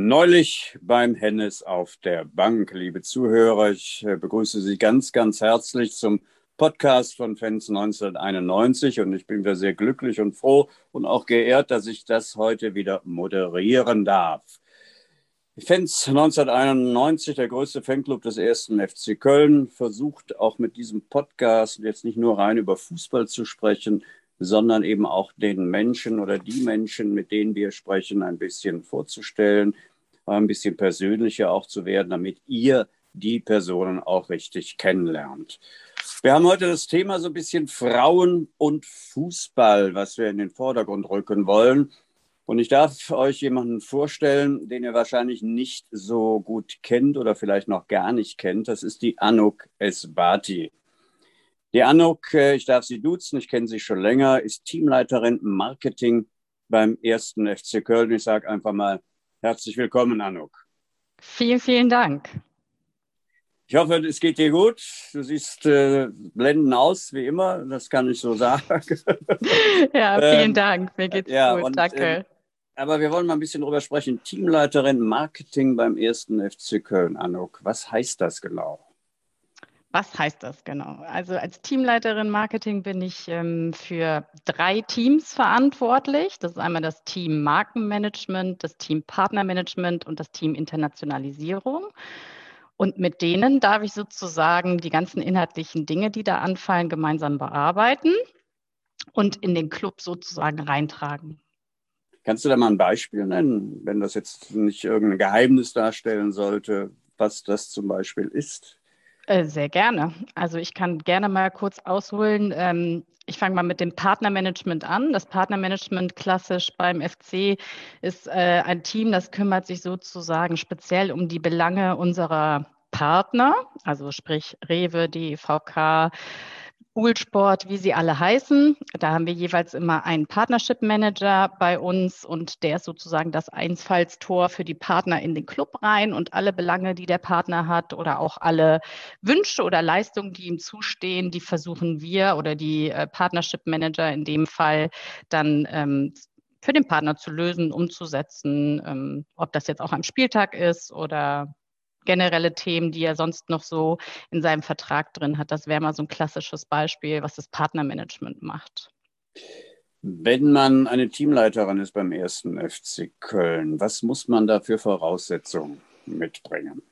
Neulich beim Hennes auf der Bank, liebe Zuhörer, ich äh, begrüße Sie ganz, ganz herzlich zum Podcast von Fans 1991 und ich bin wieder sehr glücklich und froh und auch geehrt, dass ich das heute wieder moderieren darf. Fans 1991, der größte Fanclub des ersten FC Köln, versucht auch mit diesem Podcast jetzt nicht nur rein über Fußball zu sprechen, sondern eben auch den Menschen oder die Menschen, mit denen wir sprechen, ein bisschen vorzustellen, ein bisschen persönlicher auch zu werden, damit ihr die Personen auch richtig kennenlernt. Wir haben heute das Thema so ein bisschen Frauen und Fußball, was wir in den Vordergrund rücken wollen. Und ich darf euch jemanden vorstellen, den ihr wahrscheinlich nicht so gut kennt oder vielleicht noch gar nicht kennt. Das ist die Anuk Esbati. Die Anuk, äh, ich darf sie duzen, ich kenne sie schon länger, ist Teamleiterin Marketing beim ersten FC Köln. Ich sage einfach mal herzlich willkommen, Anuk. Vielen, vielen Dank. Ich hoffe, es geht dir gut. Du siehst äh, blendend aus, wie immer. Das kann ich so sagen. ja, vielen ähm, Dank. Mir geht's ja, gut. Und, Danke. Äh, aber wir wollen mal ein bisschen drüber sprechen. Teamleiterin Marketing beim ersten FC Köln, Anuk. Was heißt das genau? Was heißt das genau? Also als Teamleiterin Marketing bin ich ähm, für drei Teams verantwortlich. Das ist einmal das Team Markenmanagement, das Team Partnermanagement und das Team Internationalisierung. Und mit denen darf ich sozusagen die ganzen inhaltlichen Dinge, die da anfallen, gemeinsam bearbeiten und in den Club sozusagen reintragen. Kannst du da mal ein Beispiel nennen, wenn das jetzt nicht irgendein Geheimnis darstellen sollte, was das zum Beispiel ist? Äh, sehr gerne. Also ich kann gerne mal kurz ausholen. Ähm, ich fange mal mit dem Partnermanagement an. Das Partnermanagement klassisch beim FC ist äh, ein Team, das kümmert sich sozusagen speziell um die Belange unserer Partner, also sprich Rewe, DVK, Poolsport, wie sie alle heißen. Da haben wir jeweils immer einen Partnership Manager bei uns und der ist sozusagen das Einfallstor für die Partner in den Club rein und alle Belange, die der Partner hat oder auch alle Wünsche oder Leistungen, die ihm zustehen, die versuchen wir oder die äh, Partnership Manager in dem Fall dann ähm, für den Partner zu lösen, umzusetzen, ähm, ob das jetzt auch am Spieltag ist oder generelle Themen, die er sonst noch so in seinem Vertrag drin hat. Das wäre mal so ein klassisches Beispiel, was das Partnermanagement macht. Wenn man eine Teamleiterin ist beim ersten FC Köln, was muss man da für Voraussetzungen mitbringen?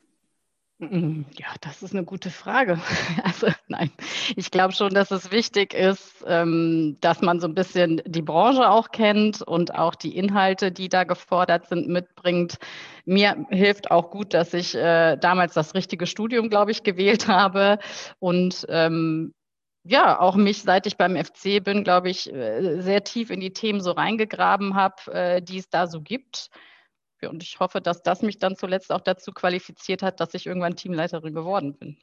Mm, ja, das ist eine gute Frage. Also nein, ich glaube schon, dass es wichtig ist, ähm, dass man so ein bisschen die Branche auch kennt und auch die Inhalte, die da gefordert sind, mitbringt. Mir hilft auch gut, dass ich äh, damals das richtige Studium, glaube ich, gewählt habe und ähm, ja, auch mich, seit ich beim FC bin, glaube ich, äh, sehr tief in die Themen so reingegraben habe, äh, die es da so gibt. Und ich hoffe, dass das mich dann zuletzt auch dazu qualifiziert hat, dass ich irgendwann Teamleiterin geworden bin.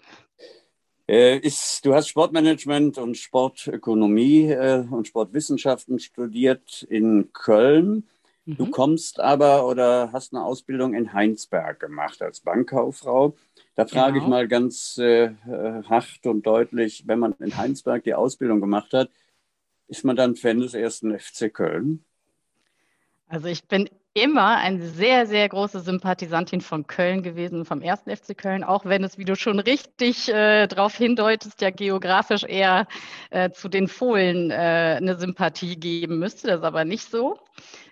Äh, ist, du hast Sportmanagement und Sportökonomie äh, und Sportwissenschaften studiert in Köln. Mhm. Du kommst aber oder hast eine Ausbildung in Heinsberg gemacht als Bankkauffrau. Da frage genau. ich mal ganz äh, hart und deutlich, wenn man in Heinsberg die Ausbildung gemacht hat, ist man dann Fan des ersten FC Köln? Also ich bin immer eine sehr, sehr große Sympathisantin von Köln gewesen, vom ersten FC Köln, auch wenn es, wie du schon richtig äh, darauf hindeutest, ja geografisch eher äh, zu den Fohlen äh, eine Sympathie geben müsste. Das ist aber nicht so.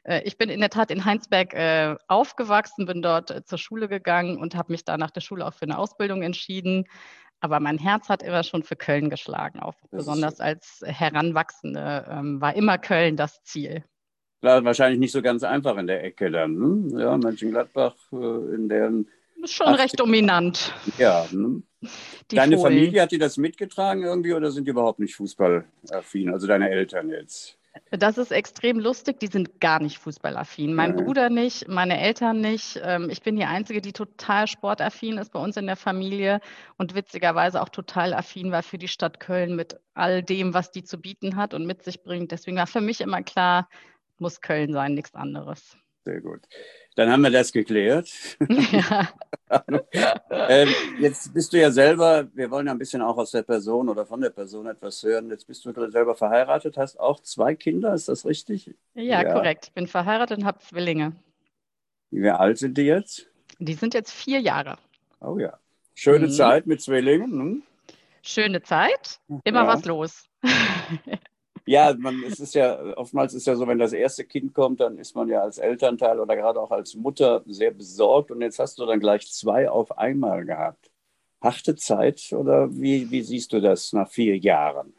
Äh, ich bin in der Tat in Heinsberg äh, aufgewachsen, bin dort äh, zur Schule gegangen und habe mich da nach der Schule auch für eine Ausbildung entschieden. Aber mein Herz hat immer schon für Köln geschlagen, auch besonders als Heranwachsende ähm, war immer Köln das Ziel. Klar, wahrscheinlich nicht so ganz einfach in der Ecke dann. Ne? Ja, Mönchengladbach äh, in deren. Ist schon 80 recht dominant. Ja. Ne? Deine Fohlen. Familie hat die das mitgetragen irgendwie oder sind die überhaupt nicht fußballaffin? Also deine Eltern jetzt? Das ist extrem lustig. Die sind gar nicht fußballaffin. Mein ja. Bruder nicht, meine Eltern nicht. Ähm, ich bin die Einzige, die total sportaffin ist bei uns in der Familie und witzigerweise auch total affin war für die Stadt Köln mit all dem, was die zu bieten hat und mit sich bringt. Deswegen war für mich immer klar, muss Köln sein, nichts anderes. Sehr gut. Dann haben wir das geklärt. Ja. ähm, jetzt bist du ja selber, wir wollen ja ein bisschen auch aus der Person oder von der Person etwas hören. Jetzt bist du selber verheiratet, hast auch zwei Kinder, ist das richtig? Ja, ja. korrekt. Ich bin verheiratet und habe Zwillinge. Wie alt sind die jetzt? Die sind jetzt vier Jahre. Oh ja. Schöne mhm. Zeit mit Zwillingen. Hm? Schöne Zeit, immer ja. was los. Ja, man, es ist ja, oftmals ist ja so, wenn das erste Kind kommt, dann ist man ja als Elternteil oder gerade auch als Mutter sehr besorgt und jetzt hast du dann gleich zwei auf einmal gehabt. Harte Zeit oder wie, wie siehst du das nach vier Jahren?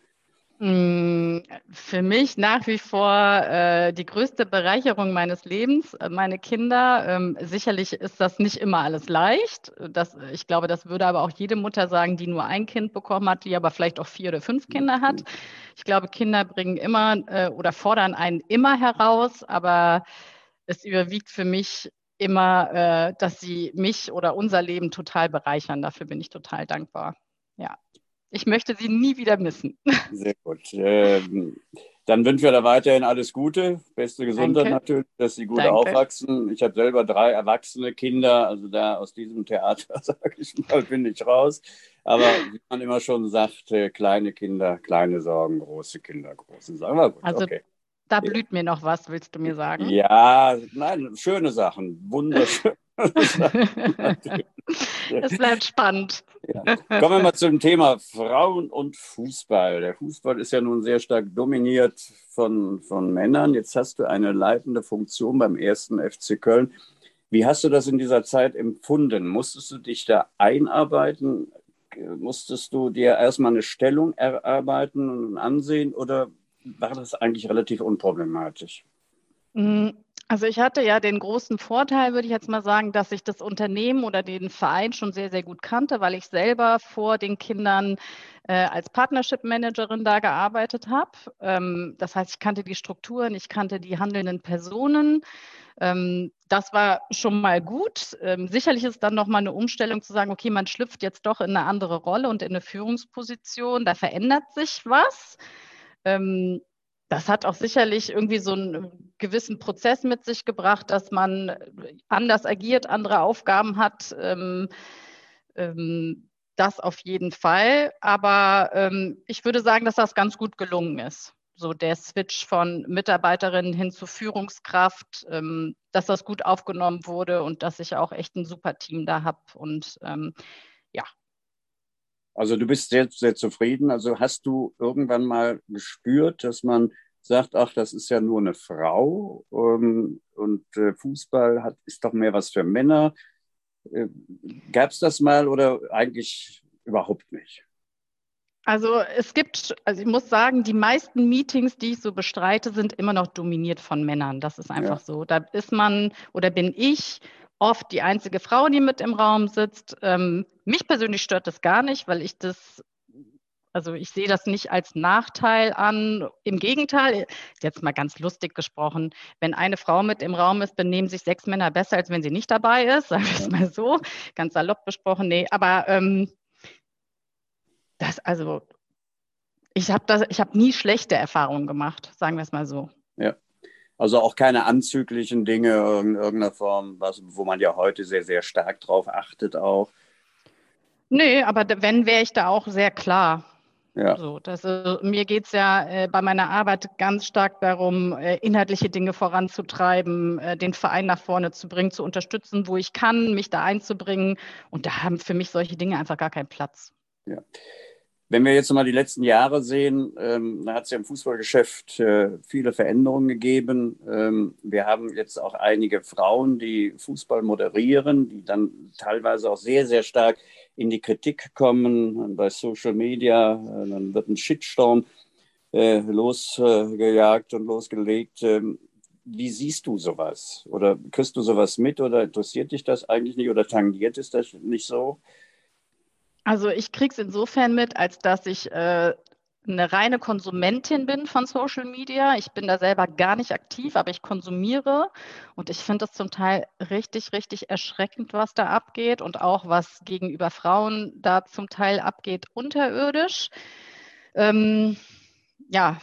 Mm, für mich nach wie vor äh, die größte Bereicherung meines Lebens, äh, meine Kinder. Ähm, sicherlich ist das nicht immer alles leicht. Das, ich glaube, das würde aber auch jede Mutter sagen, die nur ein Kind bekommen hat, die aber vielleicht auch vier oder fünf Kinder hat. Ich glaube, Kinder bringen immer äh, oder fordern einen immer heraus, aber es überwiegt für mich immer, äh, dass sie mich oder unser Leben total bereichern. Dafür bin ich total dankbar. Ja ich möchte sie nie wieder missen. Sehr gut. Ähm, dann wünschen wir da weiterhin alles Gute, beste Gesundheit Danke. natürlich, dass sie gut Danke. aufwachsen. Ich habe selber drei erwachsene Kinder, also da aus diesem Theater, sage ich mal, bin ich raus. Aber wie man immer schon sagt, äh, kleine Kinder, kleine Sorgen, große Kinder, große Sorgen. Aber gut, also, okay. Da blüht mir noch was, willst du mir sagen? Ja, nein, schöne Sachen, wunderschön. Es bleibt spannend. Ja. Kommen wir mal zum Thema Frauen und Fußball. Der Fußball ist ja nun sehr stark dominiert von, von Männern. Jetzt hast du eine leitende Funktion beim ersten FC Köln. Wie hast du das in dieser Zeit empfunden? Musstest du dich da einarbeiten? Musstest du dir erstmal eine Stellung erarbeiten und ansehen oder war das eigentlich relativ unproblematisch? Also ich hatte ja den großen Vorteil, würde ich jetzt mal sagen, dass ich das Unternehmen oder den Verein schon sehr, sehr gut kannte, weil ich selber vor den Kindern äh, als Partnership Managerin da gearbeitet habe. Ähm, das heißt, ich kannte die Strukturen, ich kannte die handelnden Personen. Ähm, das war schon mal gut. Ähm, sicherlich ist dann nochmal eine Umstellung zu sagen, okay, man schlüpft jetzt doch in eine andere Rolle und in eine Führungsposition. Da verändert sich was. Ähm, das hat auch sicherlich irgendwie so einen gewissen Prozess mit sich gebracht, dass man anders agiert, andere Aufgaben hat. Ähm, ähm, das auf jeden Fall. Aber ähm, ich würde sagen, dass das ganz gut gelungen ist. So der Switch von Mitarbeiterin hin zu Führungskraft, ähm, dass das gut aufgenommen wurde und dass ich auch echt ein super Team da habe. Und ähm, also du bist sehr, sehr zufrieden. Also hast du irgendwann mal gespürt, dass man sagt, ach, das ist ja nur eine Frau ähm, und äh, Fußball hat, ist doch mehr was für Männer. Äh, Gab es das mal oder eigentlich überhaupt nicht? Also es gibt, also ich muss sagen, die meisten Meetings, die ich so bestreite, sind immer noch dominiert von Männern. Das ist einfach ja. so. Da ist man oder bin ich oft die einzige Frau, die mit im Raum sitzt. Ähm, mich persönlich stört das gar nicht, weil ich das, also ich sehe das nicht als Nachteil an. Im Gegenteil, jetzt mal ganz lustig gesprochen, wenn eine Frau mit im Raum ist, benehmen sich sechs Männer besser, als wenn sie nicht dabei ist, sagen wir es mal so, ganz salopp besprochen. Nee, aber ähm, das, also ich habe das, ich habe nie schlechte Erfahrungen gemacht, sagen wir es mal so. Ja. Also auch keine anzüglichen Dinge in irgendeiner Form, was, wo man ja heute sehr, sehr stark drauf achtet auch. Nee, aber wenn, wäre ich da auch sehr klar. Ja. So, das, äh, mir geht es ja äh, bei meiner Arbeit ganz stark darum, äh, inhaltliche Dinge voranzutreiben, äh, den Verein nach vorne zu bringen, zu unterstützen, wo ich kann, mich da einzubringen. Und da haben für mich solche Dinge einfach gar keinen Platz. Ja. Wenn wir jetzt mal die letzten Jahre sehen, ähm, da hat es ja im Fußballgeschäft äh, viele Veränderungen gegeben. Ähm, wir haben jetzt auch einige Frauen, die Fußball moderieren, die dann teilweise auch sehr, sehr stark in die Kritik kommen bei Social Media. Äh, dann wird ein Shitstorm äh, losgejagt und losgelegt. Ähm, wie siehst du sowas? Oder kriegst du sowas mit oder interessiert dich das eigentlich nicht oder tangiert es das nicht so? Also ich kriege es insofern mit, als dass ich äh, eine reine Konsumentin bin von Social Media. Ich bin da selber gar nicht aktiv, aber ich konsumiere und ich finde es zum Teil richtig, richtig erschreckend, was da abgeht und auch was gegenüber Frauen da zum Teil abgeht, unterirdisch. Ähm, ja,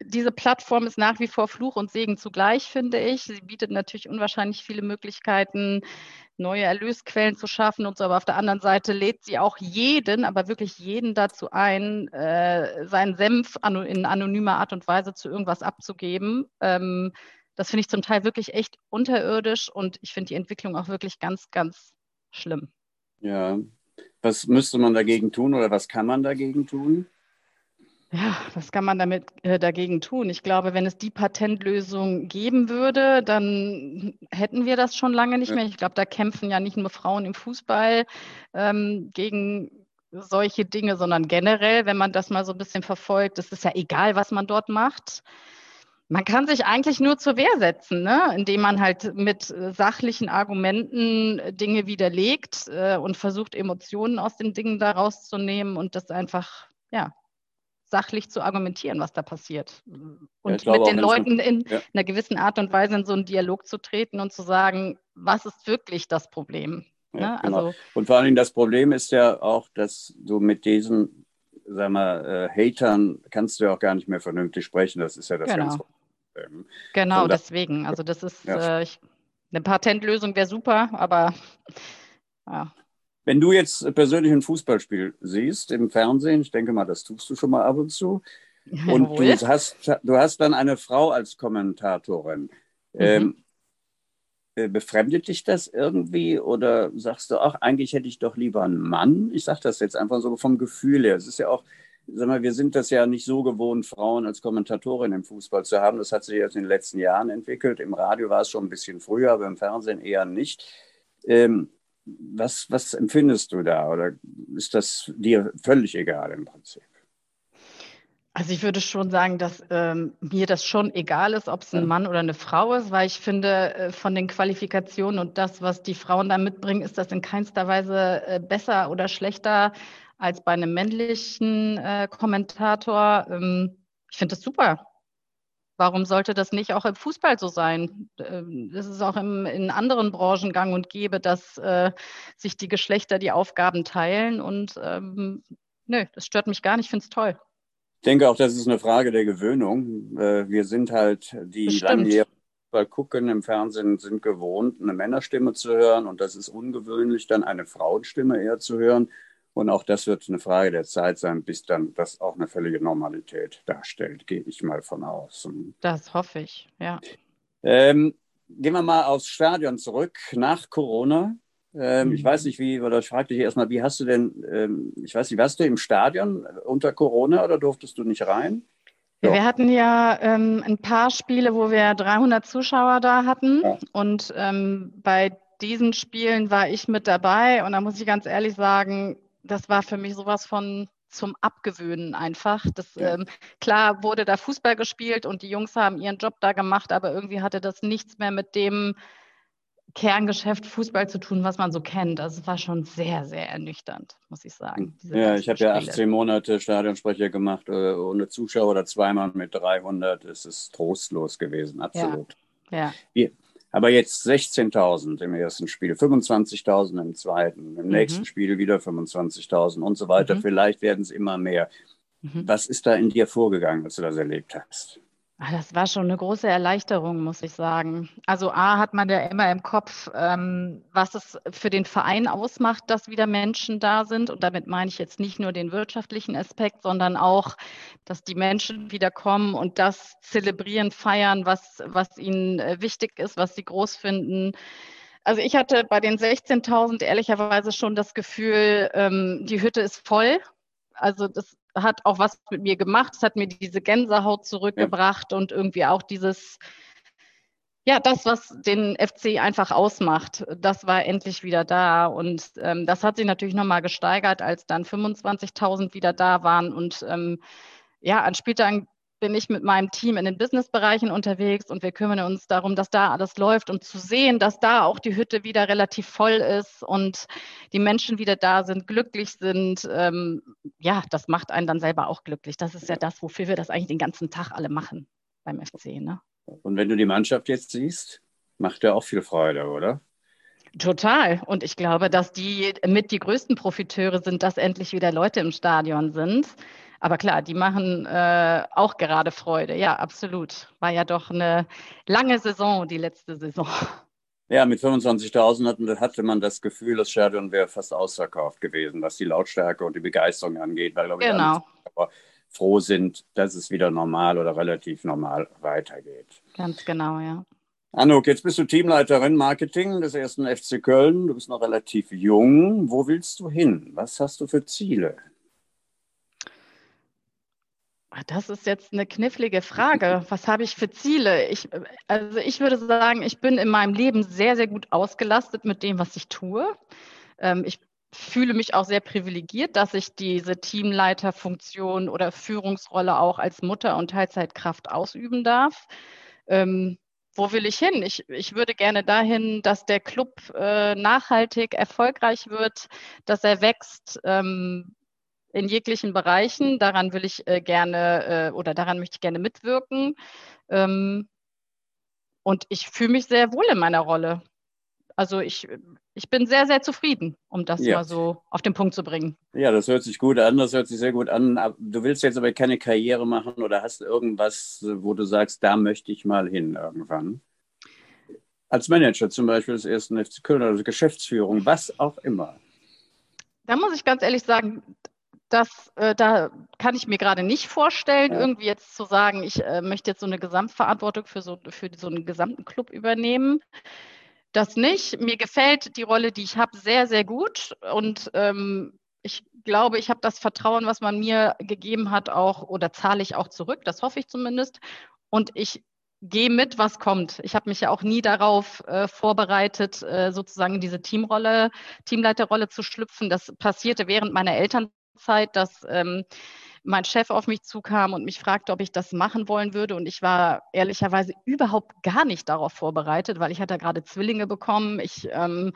diese Plattform ist nach wie vor Fluch und Segen zugleich, finde ich. Sie bietet natürlich unwahrscheinlich viele Möglichkeiten, neue Erlösquellen zu schaffen und so. Aber auf der anderen Seite lädt sie auch jeden, aber wirklich jeden dazu ein, äh, seinen Senf in anonymer Art und Weise zu irgendwas abzugeben. Ähm, Das finde ich zum Teil wirklich echt unterirdisch und ich finde die Entwicklung auch wirklich ganz, ganz schlimm. Ja. Was müsste man dagegen tun oder was kann man dagegen tun? Ja, was kann man damit äh, dagegen tun? Ich glaube, wenn es die Patentlösung geben würde, dann hätten wir das schon lange nicht mehr. Ich glaube, da kämpfen ja nicht nur Frauen im Fußball ähm, gegen solche Dinge, sondern generell, wenn man das mal so ein bisschen verfolgt, es ist ja egal, was man dort macht. Man kann sich eigentlich nur zur Wehr setzen, ne? indem man halt mit äh, sachlichen Argumenten äh, Dinge widerlegt äh, und versucht, Emotionen aus den Dingen da rauszunehmen und das einfach, ja, sachlich zu argumentieren, was da passiert. Und ja, mit den Leuten in ja. einer gewissen Art und Weise in so einen Dialog zu treten und zu sagen, was ist wirklich das Problem? Ja, ne? genau. also, und vor allen Dingen das Problem ist ja auch, dass du mit diesen, sag mal, äh, Hatern kannst du ja auch gar nicht mehr vernünftig sprechen. Das ist ja das genau. ganze ähm, genau, da, deswegen. Also das ist äh, ich, eine Patentlösung wäre super, aber ja. Wenn du jetzt persönlich ein Fußballspiel siehst im Fernsehen, ich denke mal, das tust du schon mal ab und zu, und du hast, du hast dann eine Frau als Kommentatorin. Mhm. Ähm, äh, befremdet dich das irgendwie oder sagst du, ach, eigentlich hätte ich doch lieber einen Mann? Ich sage das jetzt einfach so vom Gefühl her. Es ist ja auch sag mal, wir sind das ja nicht so gewohnt, Frauen als Kommentatorin im Fußball zu haben. Das hat sich jetzt in den letzten Jahren entwickelt. Im Radio war es schon ein bisschen früher, aber im Fernsehen eher nicht. Ähm, was, was empfindest du da? Oder ist das dir völlig egal im Prinzip? Also ich würde schon sagen, dass ähm, mir das schon egal ist, ob es ein Mann oder eine Frau ist, weil ich finde, äh, von den Qualifikationen und das, was die Frauen da mitbringen, ist das in keinster Weise äh, besser oder schlechter als bei einem männlichen äh, Kommentator. Ähm, ich finde das super. Warum sollte das nicht auch im Fußball so sein? Ähm, das ist auch im, in anderen Branchen gang und gäbe, dass äh, sich die Geschlechter die Aufgaben teilen. Und ähm, nö, das stört mich gar nicht. Ich finde es toll. Ich denke auch, das ist eine Frage der Gewöhnung. Äh, wir sind halt die langjährigen Fußball gucken im Fernsehen, sind gewohnt, eine Männerstimme zu hören. Und das ist ungewöhnlich, dann eine Frauenstimme eher zu hören. Und auch das wird eine Frage der Zeit sein, bis dann das auch eine völlige Normalität darstellt, gehe ich mal von aus. Das hoffe ich, ja. Ähm, gehen wir mal aufs Stadion zurück nach Corona. Ähm, mhm. Ich weiß nicht, wie, oder ich frage dich erstmal, wie hast du denn, ähm, ich weiß nicht, warst du im Stadion unter Corona oder durftest du nicht rein? Ja. Wir hatten ja ähm, ein paar Spiele, wo wir 300 Zuschauer da hatten. Ja. Und ähm, bei diesen Spielen war ich mit dabei. Und da muss ich ganz ehrlich sagen, das war für mich sowas von zum Abgewöhnen einfach. Das, ja. ähm, klar wurde da Fußball gespielt und die Jungs haben ihren Job da gemacht, aber irgendwie hatte das nichts mehr mit dem Kerngeschäft Fußball zu tun, was man so kennt. Also es war schon sehr, sehr ernüchternd, muss ich sagen. Ja, ich habe ja 18 Monate Stadionsprecher gemacht, äh, ohne Zuschauer oder zweimal mit 300. Es ist trostlos gewesen, absolut. Ja. ja. Wie, aber jetzt 16.000 im ersten Spiel, 25.000 im zweiten, im mhm. nächsten Spiel wieder 25.000 und so weiter. Mhm. Vielleicht werden es immer mehr. Mhm. Was ist da in dir vorgegangen, als du das erlebt hast? Ah, das war schon eine große Erleichterung, muss ich sagen. Also A hat man ja immer im Kopf, ähm, was es für den Verein ausmacht, dass wieder Menschen da sind. Und damit meine ich jetzt nicht nur den wirtschaftlichen Aspekt, sondern auch, dass die Menschen wieder kommen und das zelebrieren, feiern, was, was ihnen äh, wichtig ist, was sie groß finden. Also ich hatte bei den 16.000 ehrlicherweise schon das Gefühl, ähm, die Hütte ist voll. Also das hat auch was mit mir gemacht. Es hat mir diese Gänsehaut zurückgebracht ja. und irgendwie auch dieses, ja, das, was den FC einfach ausmacht, das war endlich wieder da. Und ähm, das hat sich natürlich nochmal gesteigert, als dann 25.000 wieder da waren. Und ähm, ja, an Spieltagen bin ich mit meinem Team in den Businessbereichen unterwegs und wir kümmern uns darum, dass da alles läuft und zu sehen, dass da auch die Hütte wieder relativ voll ist und die Menschen wieder da sind, glücklich sind. Ähm, ja, das macht einen dann selber auch glücklich. Das ist ja das, wofür wir das eigentlich den ganzen Tag alle machen beim FC. Ne? Und wenn du die Mannschaft jetzt siehst, macht ja auch viel Freude, oder? Total. Und ich glaube, dass die mit die größten Profiteure sind, dass endlich wieder Leute im Stadion sind. Aber klar, die machen äh, auch gerade Freude. Ja, absolut. War ja doch eine lange Saison, die letzte Saison. Ja, mit 25.000 hatte, man das Gefühl, das Stadion wäre fast ausverkauft gewesen, was die Lautstärke und die Begeisterung angeht. Weil, genau. Aber froh sind, dass es wieder normal oder relativ normal weitergeht. Ganz genau, ja. Anouk, jetzt bist du Teamleiterin Marketing des ersten FC Köln. Du bist noch relativ jung. Wo willst du hin? Was hast du für Ziele? Ah, das ist jetzt eine knifflige Frage. Was habe ich für Ziele? Ich, also ich würde sagen, ich bin in meinem Leben sehr, sehr gut ausgelastet mit dem, was ich tue. Ähm, ich fühle mich auch sehr privilegiert, dass ich diese Teamleiterfunktion oder Führungsrolle auch als Mutter und Teilzeitkraft ausüben darf. Ähm, wo will ich hin? Ich, ich würde gerne dahin, dass der Club äh, nachhaltig erfolgreich wird, dass er wächst ähm, in jeglichen Bereichen. Daran will ich äh, gerne äh, oder daran möchte ich gerne mitwirken. Ähm, und ich fühle mich sehr wohl in meiner Rolle. Also ich, ich bin sehr, sehr zufrieden, um das ja. mal so auf den Punkt zu bringen. Ja, das hört sich gut an, das hört sich sehr gut an. Du willst jetzt aber keine Karriere machen oder hast irgendwas, wo du sagst, da möchte ich mal hin irgendwann? Als Manager zum Beispiel des ersten FC Köln oder Geschäftsführung, was auch immer. Da muss ich ganz ehrlich sagen, das, äh, da kann ich mir gerade nicht vorstellen, ja. irgendwie jetzt zu sagen, ich äh, möchte jetzt so eine Gesamtverantwortung für so, für so einen gesamten Club übernehmen das nicht. Mir gefällt die Rolle, die ich habe, sehr, sehr gut. Und ähm, ich glaube, ich habe das Vertrauen, was man mir gegeben hat, auch oder zahle ich auch zurück. Das hoffe ich zumindest. Und ich gehe mit, was kommt. Ich habe mich ja auch nie darauf äh, vorbereitet, äh, sozusagen in diese Teamrolle, Teamleiterrolle zu schlüpfen. Das passierte während meiner Elternzeit, dass ähm, mein Chef auf mich zukam und mich fragte, ob ich das machen wollen würde. Und ich war ehrlicherweise überhaupt gar nicht darauf vorbereitet, weil ich hatte gerade Zwillinge bekommen. Ich, ähm,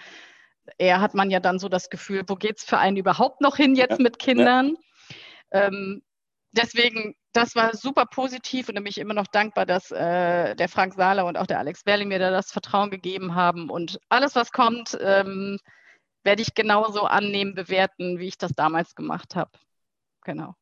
eher hat man ja dann so das Gefühl, wo geht es für einen überhaupt noch hin jetzt mit Kindern? Ja. Ähm, deswegen, das war super positiv und da bin ich immer noch dankbar, dass äh, der Frank Sahler und auch der Alex Berling mir da das Vertrauen gegeben haben. Und alles, was kommt, ähm, werde ich genauso annehmen, bewerten, wie ich das damals gemacht habe. Genau.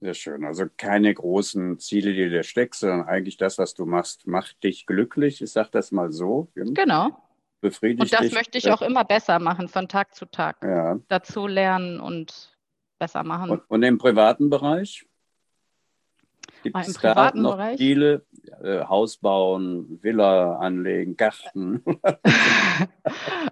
Sehr schön. Also keine großen Ziele, die du steckst, sondern eigentlich das, was du machst, macht dich glücklich. Ich sage das mal so. Genau. Befriedigt und das dich. möchte ich auch immer besser machen, von Tag zu Tag. Ja. Dazu lernen und besser machen. Und, und im privaten Bereich? Gibt es da noch Bereich? Ziele? Äh, Haus bauen, Villa anlegen, Garten?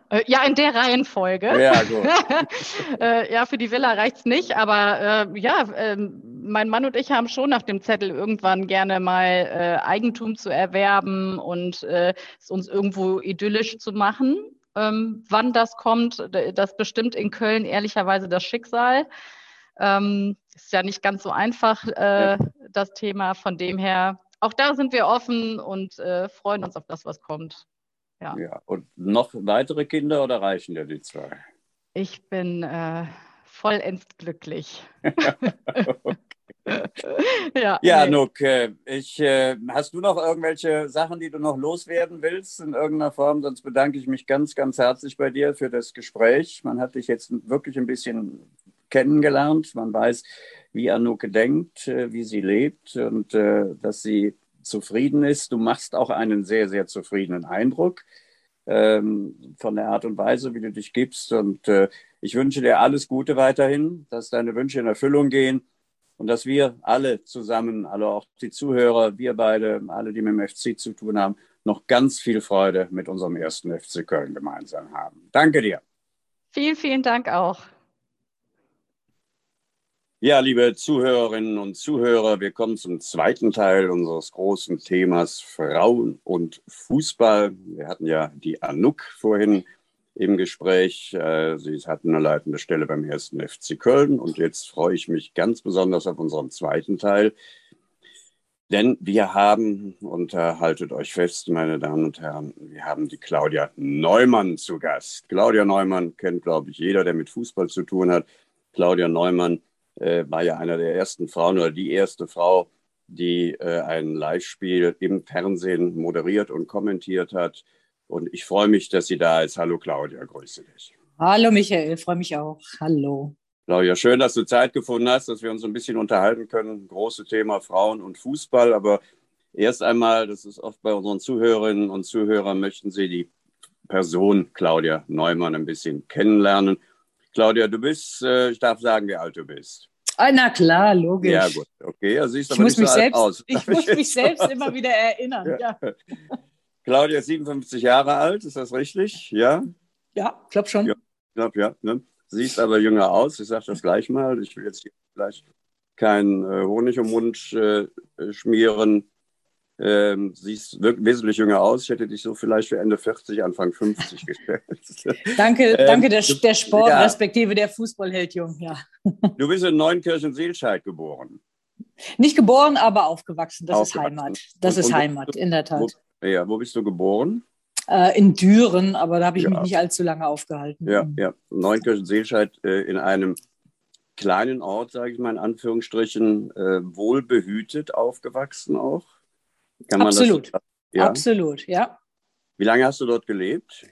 Äh, ja, in der Reihenfolge. Ja, gut. äh, ja, für die Villa reicht es nicht, aber äh, ja, ähm, mein Mann und ich haben schon nach dem Zettel irgendwann gerne mal äh, Eigentum zu erwerben und es uns irgendwo idyllisch zu machen. Ähm, wann das kommt, das bestimmt in Köln ehrlicherweise das Schicksal. Ähm, ist ja nicht ganz so einfach, äh, ja. das Thema. Von dem her, auch da sind wir offen und äh, freuen uns auf das, was kommt. Ja. ja. Und noch weitere Kinder oder reichen dir die zwei? Ich bin äh, vollends glücklich. ja, ja nee. Nuk, äh, ich, äh, hast du noch irgendwelche Sachen, die du noch loswerden willst in irgendeiner Form? Sonst bedanke ich mich ganz, ganz herzlich bei dir für das Gespräch. Man hat dich jetzt wirklich ein bisschen kennengelernt. Man weiß, wie Anuke denkt, äh, wie sie lebt und äh, dass sie zufrieden ist. Du machst auch einen sehr, sehr zufriedenen Eindruck ähm, von der Art und Weise, wie du dich gibst. Und äh, ich wünsche dir alles Gute weiterhin, dass deine Wünsche in Erfüllung gehen und dass wir alle zusammen, alle auch die Zuhörer, wir beide, alle, die mit dem FC zu tun haben, noch ganz viel Freude mit unserem ersten FC Köln gemeinsam haben. Danke dir. Vielen, vielen Dank auch. Ja, liebe Zuhörerinnen und Zuhörer, wir kommen zum zweiten Teil unseres großen Themas Frauen und Fußball. Wir hatten ja die Anouk vorhin im Gespräch. Äh, sie hat eine leitende Stelle beim ersten FC Köln und jetzt freue ich mich ganz besonders auf unseren zweiten Teil. Denn wir haben, und haltet euch fest, meine Damen und Herren, wir haben die Claudia Neumann zu Gast. Claudia Neumann kennt, glaube ich, jeder, der mit Fußball zu tun hat. Claudia Neumann äh, war ja einer der ersten Frauen oder die erste Frau, die äh, ein Live-Spiel im Fernsehen moderiert und kommentiert hat. Und ich freue mich, dass sie da ist. Hallo Claudia, grüße dich. Hallo Michael, freue mich auch. Hallo. Claudia, schön, dass du Zeit gefunden hast, dass wir uns ein bisschen unterhalten können. Große Thema Frauen und Fußball. Aber erst einmal, das ist oft bei unseren Zuhörerinnen und Zuhörern, möchten sie die Person Claudia Neumann ein bisschen kennenlernen. Claudia, du bist, äh, ich darf sagen, wie alt du bist. Ah, na klar, logisch. Ja, gut, okay. Also siehst ich muss mich so selbst, aus. Ich muss mich selbst immer wieder erinnern. Ja, ja. Claudia ist 57 Jahre alt, ist das richtig? Ja? Ja, ich glaube schon. Ja, glaub, ja. Ne? Siehst aber jünger aus. Ich sage das gleich mal. Ich will jetzt hier vielleicht keinen äh, Honig im Mund äh, schmieren. Ähm, siehst wesentlich jünger aus. Ich hätte dich so vielleicht für Ende 40, Anfang 50 gestellt. danke, Ähm, danke der, du- der Sport, ja. respektive der Fußball hält jung, ja. Du bist in Neunkirchen-Seelscheid geboren. Nicht geboren, aber aufgewachsen. Das Aufgewachsen. ist Heimat. Das Und- ist und- Heimat, in der Wo, Tat. ja, wo bist du geboren? Äh, in Düren, aber da habe ich Ja. mich nicht allzu lange aufgehalten. Ja, ja. Neunkirchen-Seelscheid äh, in einem kleinen Ort, sage ich mal in Anführungsstrichen, äh, wohlbehütet aufgewachsen auch. Kann man Absolut. Das, ja. Absolut, ja. Wie lange hast du dort gelebt?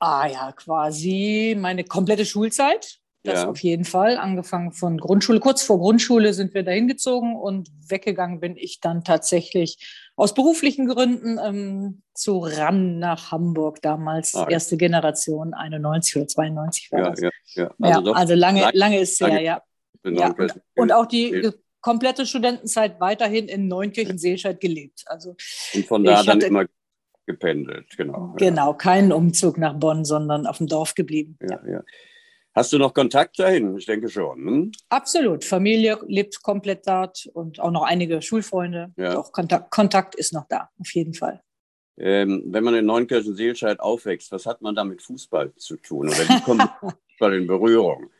Ah ja, quasi meine komplette Schulzeit. Das Ja. auf jeden Fall. Angefangen von Grundschule. Kurz vor Grundschule sind wir dahin gezogen und weggegangen bin ich dann tatsächlich aus beruflichen Gründen ähm, zu RAN nach Hamburg. Damals Ah, ja. erste Generation, 91 oder 92 war Ja, das. ja, ja. Ja, doch also lange, lang- lange ist es her, lange ja. ja Neunkirchen Und auch die komplette Studentenzeit weiterhin in Neunkirchen-Seelscheid gelebt. Also Und von da dann immer gependelt, genau. genau, keinen Umzug nach Bonn, sondern auf dem Dorf geblieben. Ja, ja. Hast du noch Kontakt dahin? Ich denke schon. Hm? Absolut. Familie lebt komplett dort und auch noch einige Schulfreunde. Ja. Auch Kontakt, Kontakt ist noch da, auf jeden Fall. Ähm, wenn man in Neunkirchen-Seelscheid aufwächst, was hat man da mit Fußball zu tun? Oder wie kommt Fußball in Berührung?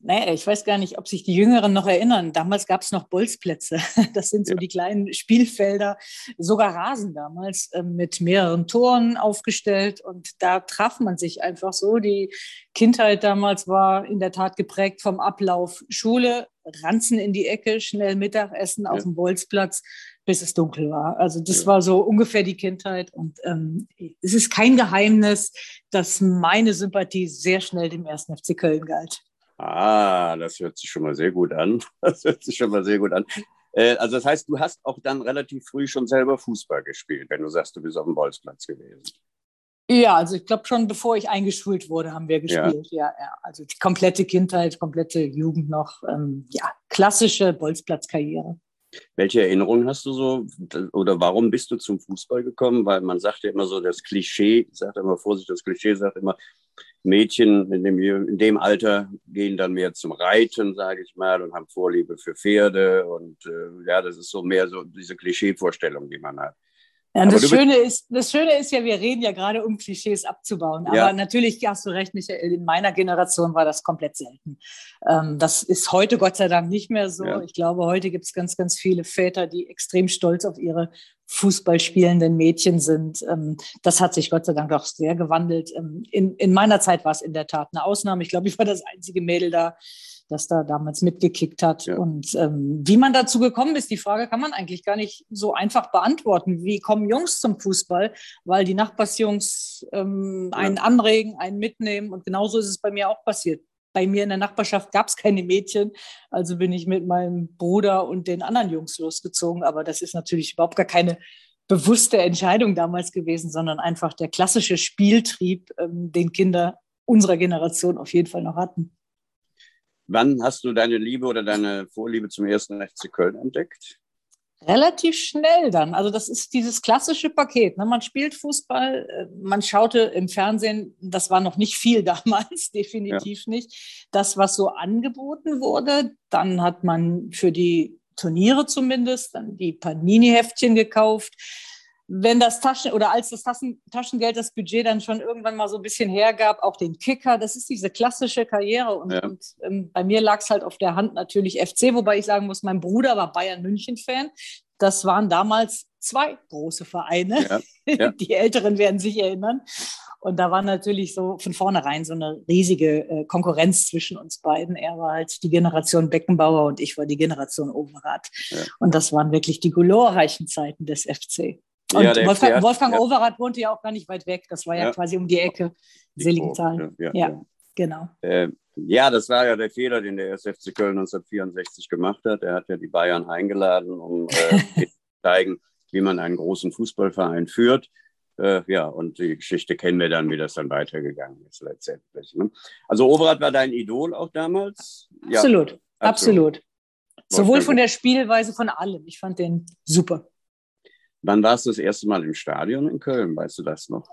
Naja, ich weiß gar nicht, ob sich die Jüngeren noch erinnern. Damals gab es noch Bolzplätze. Das sind so Ja. die kleinen Spielfelder, sogar Rasen damals, äh, mit mehreren Toren aufgestellt. Und da traf man sich einfach so. Die Kindheit damals war in der Tat geprägt vom Ablauf Schule, Ranzen in die Ecke, schnell Mittagessen auf Ja. dem Bolzplatz, bis es dunkel war. Also das Ja. war so ungefähr die Kindheit. Und ähm, es ist kein Geheimnis, dass meine Sympathie sehr schnell dem ersten FC Köln galt. Ah, das hört sich schon mal sehr gut an. Das hört sich schon mal sehr gut an. Äh, also das heißt, du hast auch dann relativ früh schon selber Fußball gespielt, wenn du sagst, du bist auf dem Bolzplatz gewesen. Ja, also ich glaube schon, bevor ich eingeschult wurde, haben wir Ja. gespielt. Ja, ja. Also die komplette Kindheit, komplette Jugend noch. Ähm, ja, klassische Bolzplatzkarriere. Welche Erinnerungen hast du so oder warum bist du zum Fußball gekommen? Weil man sagt ja immer so, das Klischee, sage immer Vorsicht, das Klischee sagt immer, Mädchen in dem, in dem Alter gehen dann mehr zum Reiten, sage ich mal, und haben Vorliebe für Pferde. Und äh, ja, das ist so mehr so diese Klischeevorstellung, die man hat. Ja, das Schöne, ist, das Schöne ist ja, wir reden ja gerade, um Klischees abzubauen. Aber Ja. natürlich hast du recht, Michael, in meiner Generation war das komplett selten. Ähm, das ist heute Gott sei Dank nicht mehr so. Ja. Ich glaube, heute gibt es ganz, ganz viele Väter, die extrem stolz auf ihre Fußball spielenden Mädchen sind. Ähm, das hat sich Gott sei Dank auch sehr gewandelt. Ähm, in, in meiner Zeit war es in der Tat eine Ausnahme. Ich glaube, ich war das einzige Mädel da, das da damals mitgekickt hat. Ja. Und ähm, wie man dazu gekommen ist, die Frage kann man eigentlich gar nicht so einfach beantworten. Wie kommen Jungs zum Fußball? Weil die Nachbarsjungs ähm, Ja. einen anregen, einen mitnehmen. Und genauso ist es bei mir auch passiert. Bei mir in der Nachbarschaft gab es keine Mädchen, also bin ich mit meinem Bruder und den anderen Jungs losgezogen. Aber das ist natürlich überhaupt gar keine bewusste Entscheidung damals gewesen, sondern einfach der klassische Spieltrieb, ähm, den Kinder unserer Generation auf jeden Fall noch hatten. Wann hast du deine Liebe oder deine Vorliebe zum ersten FC Köln entdeckt? Relativ schnell dann. Also das ist dieses klassische Paket. Ne? Man spielt Fußball, äh, man schaute im Fernsehen, das war noch nicht viel damals, definitiv nicht. Das, was so angeboten wurde, dann hat man für die Turniere zumindest dann die Panini-Heftchen gekauft. Wenn das Taschen oder als das Taschen, Taschengeld das Budget dann schon irgendwann mal so ein bisschen hergab, auch den Kicker, das ist diese klassische Karriere. Und, Ja. und ähm, bei mir lag es halt auf der Hand natürlich FC, wobei ich sagen muss, mein Bruder war Bayern München-Fan. Das waren damals zwei große Vereine. Ja, ja. Die Älteren werden sich erinnern. Und da war natürlich so von vornherein so eine riesige äh, Konkurrenz zwischen uns beiden. Er war halt die Generation Beckenbauer und ich war die Generation Overath. Und das waren wirklich die glorreichen Zeiten des FC. Und Ja, Wolfgang, Wolfgang ja. Overath wohnte ja auch gar nicht weit weg. Das war ja, Ja. quasi um die Ecke. Seligenthal. Ja, genau. Äh, ja, das war ja der Fehler, den der SFC Köln 1964 gemacht hat. Er hat ja die Bayern eingeladen, um äh, zu zeigen, wie man einen großen Fußballverein führt. Äh, ja, und die Geschichte kennen wir dann, wie das dann weitergegangen ist letztendlich. Ne? Also Overath war dein Idol auch damals? Ja, Absolut. absolut. Sowohl von der Spielweise, von allem. Ich fand den super. Wann warst du das erste Mal im Stadion in Köln? Weißt du das noch?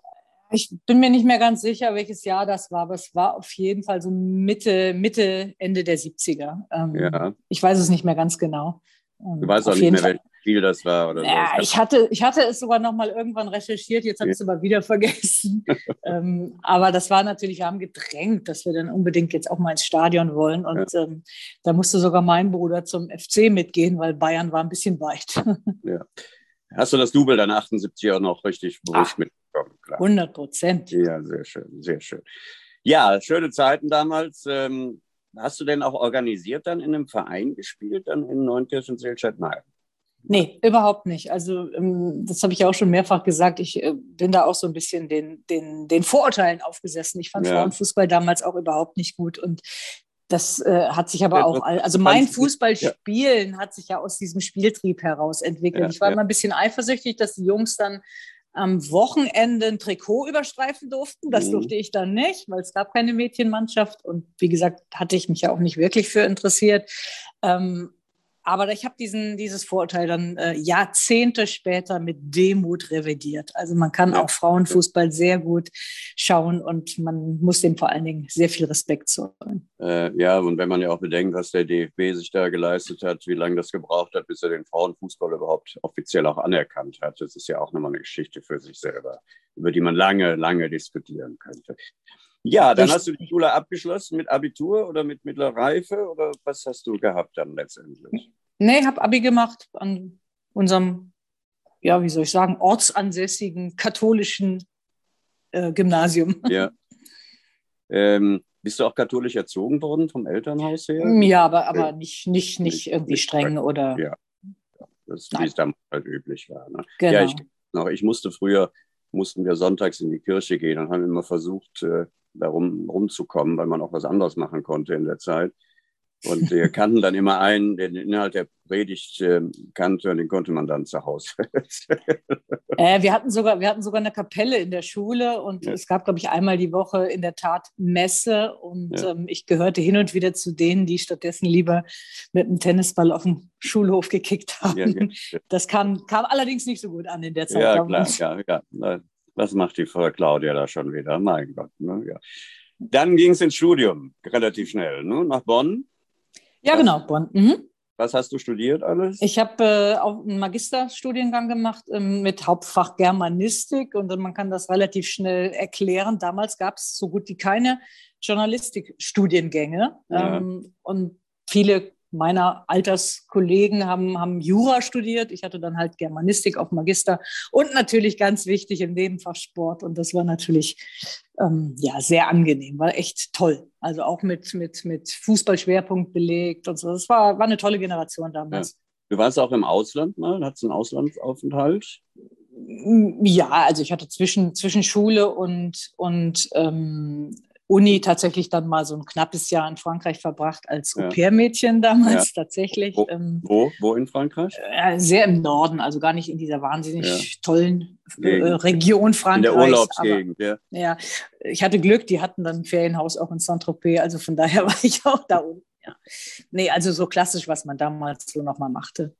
Ich bin mir nicht mehr ganz sicher, welches Jahr das war, aber es war auf jeden Fall so Mitte, Mitte, Ende der 70er. Ähm, ja. Ich weiß es nicht mehr ganz genau. Ähm, du weißt auch nicht mehr, welches Spiel das war oder ja, so. Ich hatte, ich hatte es sogar noch mal irgendwann recherchiert, jetzt habe ich es aber wieder vergessen. ähm, aber das war natürlich, wir haben gedrängt, dass wir dann unbedingt jetzt auch mal ins Stadion wollen. Und ja. ähm, da musste sogar mein Bruder zum FC mitgehen, weil Bayern war ein bisschen weit. ja. Hast du das Double dann 78 auch noch richtig bewusst mitbekommen? Klar. 100 Prozent. Ja, sehr schön, sehr schön. Ja, schöne Zeiten damals. Ähm, hast du denn auch organisiert dann in einem Verein gespielt, dann in Neunkirchen-Seelstadt? Nein. Nee, überhaupt nicht. Also ähm, das habe ich ja auch schon mehrfach gesagt. Ich äh, bin da auch so ein bisschen den, den, den Vorurteilen aufgesessen. Ich fand ja. Frauenfußball damals auch überhaupt nicht gut. Und das äh, hat sich aber auch, also mein Fußballspielen ja. hat sich ja aus diesem Spieltrieb heraus entwickelt. Ja, ich war ja. immer ein bisschen eifersüchtig, dass die Jungs dann am Wochenende ein Trikot überstreifen durften. Das mhm. durfte ich dann nicht, weil es gab keine Mädchenmannschaft. Und wie gesagt, hatte ich mich ja auch nicht wirklich für interessiert. Ähm, aber ich habe diesen, dieses Vorurteil dann äh, Jahrzehnte später mit Demut revidiert. Also man kann auch Frauenfußball sehr gut schauen und man muss dem vor allen Dingen sehr viel Respekt zollen. Äh, ja, und wenn man ja auch bedenkt, was der DFB sich da geleistet hat, wie lange das gebraucht hat, bis er den Frauenfußball überhaupt offiziell auch anerkannt hat, das ist ja auch nochmal eine Geschichte für sich selber, über die man lange, lange diskutieren könnte. Ja, dann hast du die Schule abgeschlossen mit Abitur oder mit mittlerer Reife oder was hast du gehabt dann letztendlich? Nee, ich habe Abi gemacht an unserem, ja, wie soll ich sagen, ortsansässigen katholischen äh, Gymnasium. Ja. Ähm, bist du auch katholisch erzogen worden vom Elternhaus her? Ja, aber, aber nicht, nicht, nicht irgendwie nicht streng oder. Ja, das, wie es damals halt üblich war. Ne? Genau. Ja, ich, noch, ich musste früher, mussten wir sonntags in die Kirche gehen und haben immer versucht, äh, darum rumzukommen, weil man auch was anderes machen konnte in der Zeit. Und wir kannten dann immer einen, der den Inhalt der Predigt äh, kannte und den konnte man dann zu Hause. äh, wir, hatten sogar, wir hatten sogar eine Kapelle in der Schule und ja. es gab, glaube ich, einmal die Woche in der Tat Messe und ja. ähm, ich gehörte hin und wieder zu denen, die stattdessen lieber mit einem Tennisball auf dem Schulhof gekickt haben. Ja, das kam, kam allerdings nicht so gut an in der Zeit. Ja, klar, ja, ja. Was macht die Frau Claudia da schon wieder? Mein Gott. Ne? Ja. Dann ging es ins Studium, relativ schnell, ne? nach Bonn. Ja, genau, Bonn. Mhm. Was hast du studiert alles? Ich habe äh, auch einen Magisterstudiengang gemacht ähm, mit Hauptfach Germanistik und man kann das relativ schnell erklären. Damals gab es so gut wie keine Journalistikstudiengänge ja. ähm, und viele meiner Alterskollegen haben, haben Jura studiert. Ich hatte dann halt Germanistik auf Magister und natürlich ganz wichtig im Nebenfach Sport. Und das war natürlich ähm, ja, sehr angenehm, war echt toll. Also auch mit, mit, mit Fußballschwerpunkt belegt und so. Das war, war eine tolle Generation damals. Ja. Du warst auch im Ausland mal, hattest einen Auslandsaufenthalt? Ja, also ich hatte zwischen, zwischen Schule und, und ähm, Uni tatsächlich dann mal so ein knappes Jahr in Frankreich verbracht als ja. Au-pair-Mädchen damals ja. tatsächlich. Wo, ähm, wo, wo, in Frankreich? Äh, sehr im Norden, also gar nicht in dieser wahnsinnig ja. tollen äh, Region Frankreichs. In der Urlaubsgegend, aber, ja. Ja, ich hatte Glück, die hatten dann ein Ferienhaus auch in Saint-Tropez, also von daher war ich auch da unten. Ja. Nee, also so klassisch, was man damals so nochmal machte.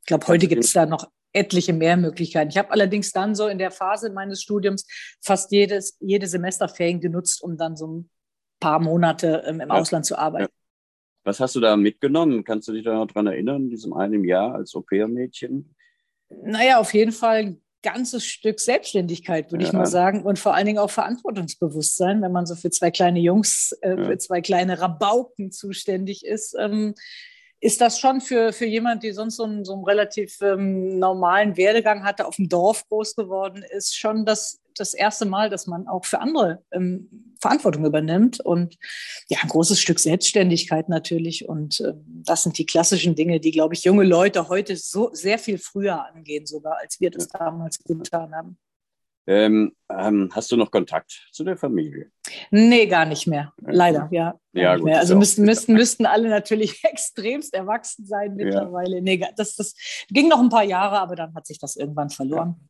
Ich glaube, heute gibt es da noch etliche mehr Möglichkeiten. Ich habe allerdings dann so in der Phase meines Studiums fast jedes, jede Semesterferien genutzt, um dann so ein paar Monate ähm, im ja. Ausland zu arbeiten. Ja. Was hast du da mitgenommen? Kannst du dich da noch dran erinnern, diesem einen Jahr als Au-pair-Mädchen? Naja, auf jeden Fall ein ganzes Stück Selbstständigkeit, würde ja. ich mal sagen. Und vor allen Dingen auch Verantwortungsbewusstsein, wenn man so für zwei kleine Jungs, äh, für zwei kleine Rabauken zuständig ist. Ähm, ist das schon für, für jemand, die sonst so einen, so einen relativ ähm, normalen Werdegang hatte, auf dem Dorf groß geworden ist, schon das, das erste Mal, dass man auch für andere ähm, Verantwortung übernimmt und ja, ein großes Stück Selbstständigkeit natürlich. Und äh, das sind die klassischen Dinge, die, glaube ich, junge Leute heute so sehr viel früher angehen, sogar als wir das damals getan haben. Ähm, ähm, hast du noch Kontakt zu der Familie? Nee, gar nicht mehr. Leider, ja. ja gut. Also müssten, müssten, müssten alle natürlich extremst erwachsen sein mittlerweile. Ja. Nee, das, das ging noch ein paar Jahre, aber dann hat sich das irgendwann verloren.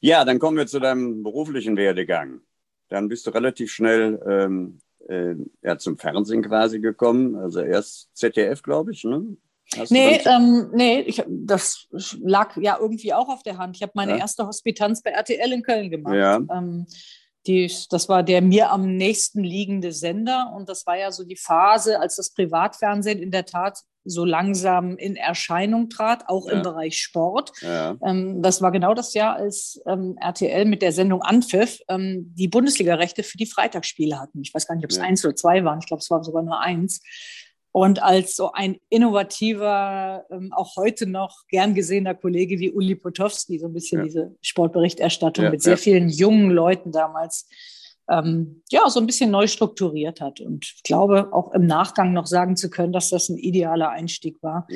Ja, dann kommen wir zu deinem beruflichen Werdegang. Dann bist du relativ schnell ähm, äh, ja, zum Fernsehen quasi gekommen. Also erst ZDF, glaube ich, ne? Hast nee, ähm, nee ich, das lag ja irgendwie auch auf der Hand. Ich habe meine ja. erste Hospitanz bei RTL in Köln gemacht. Ja. Ähm, die, das war der mir am nächsten liegende Sender und das war ja so die Phase, als das Privatfernsehen in der Tat so langsam in Erscheinung trat, auch ja. im Bereich Sport. Ja. Ähm, das war genau das Jahr, als ähm, RTL mit der Sendung Anpfiff ähm, die Bundesliga-Rechte für die Freitagsspiele hatten. Ich weiß gar nicht, ob es ja. eins oder zwei waren. Ich glaube, es war sogar nur eins. Und als so ein innovativer, ähm, auch heute noch gern gesehener Kollege wie Uli Potowski, so ein bisschen ja. diese Sportberichterstattung ja, mit sehr vielen jungen Leuten damals, ähm, ja, so ein bisschen neu strukturiert hat. Und ich glaube, auch im Nachgang noch sagen zu können, dass das ein idealer Einstieg war,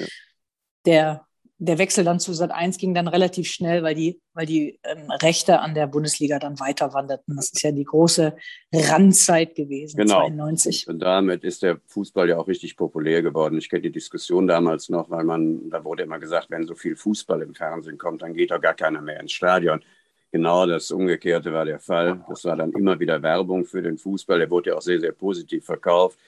der der Wechsel dann zu Sat 1 ging dann relativ schnell, weil die, weil die ähm, Rechte an der Bundesliga dann weiter wanderten. Das ist ja die große Randzeit gewesen, genau. 92. Und damit ist der Fußball ja auch richtig populär geworden. Ich kenne die Diskussion damals noch, weil man, da wurde immer gesagt, wenn so viel Fußball im Fernsehen kommt, dann geht doch gar keiner mehr ins Stadion. Genau das Umgekehrte war der Fall. Das war dann immer wieder Werbung für den Fußball. Der wurde ja auch sehr, sehr positiv verkauft.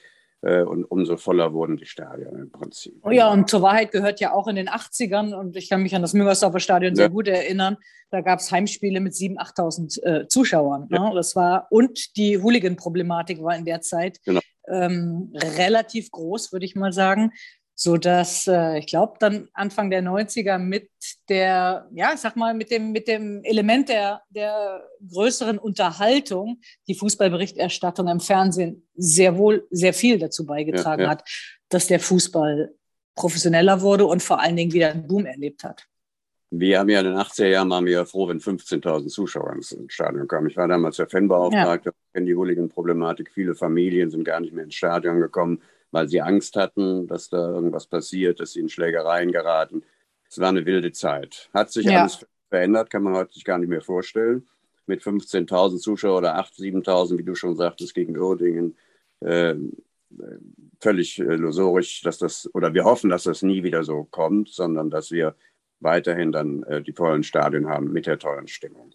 Äh, und umso voller wurden die Stadien im Prinzip. Oh ja, und zur Wahrheit gehört ja auch in den 80ern, und ich kann mich an das Müngersdorfer Stadion ja. sehr gut erinnern, da gab es Heimspiele mit 7.000, 8.000 äh, Zuschauern. Ja. Ne? Das war, und die Hooligan-Problematik war in der Zeit genau. ähm, relativ groß, würde ich mal sagen so dass äh, ich glaube dann Anfang der 90er mit der ja ich sag mal mit dem mit dem Element der der größeren Unterhaltung die Fußballberichterstattung im Fernsehen sehr wohl sehr viel dazu beigetragen ja, ja. hat dass der Fußball professioneller wurde und vor allen Dingen wieder einen Boom erlebt hat. Wir haben ja in den 80er Jahren waren wir ja froh, wenn 15.000 Zuschauer ins Stadion kamen. Ich war damals der Fanbeauftragte, ja. kenne die Hooligan-Problematik. Viele Familien sind gar nicht mehr ins Stadion gekommen weil sie Angst hatten, dass da irgendwas passiert, dass sie in Schlägereien geraten. Es war eine wilde Zeit. Hat sich ja. alles verändert, kann man heute sich gar nicht mehr vorstellen. Mit 15.000 Zuschauern oder 8.000, 7.000, wie du schon sagtest, gegen Uerdingen. Äh, völlig illusorisch, dass das, oder wir hoffen, dass das nie wieder so kommt, sondern dass wir weiterhin dann äh, die tollen Stadien haben mit der tollen Stimmung.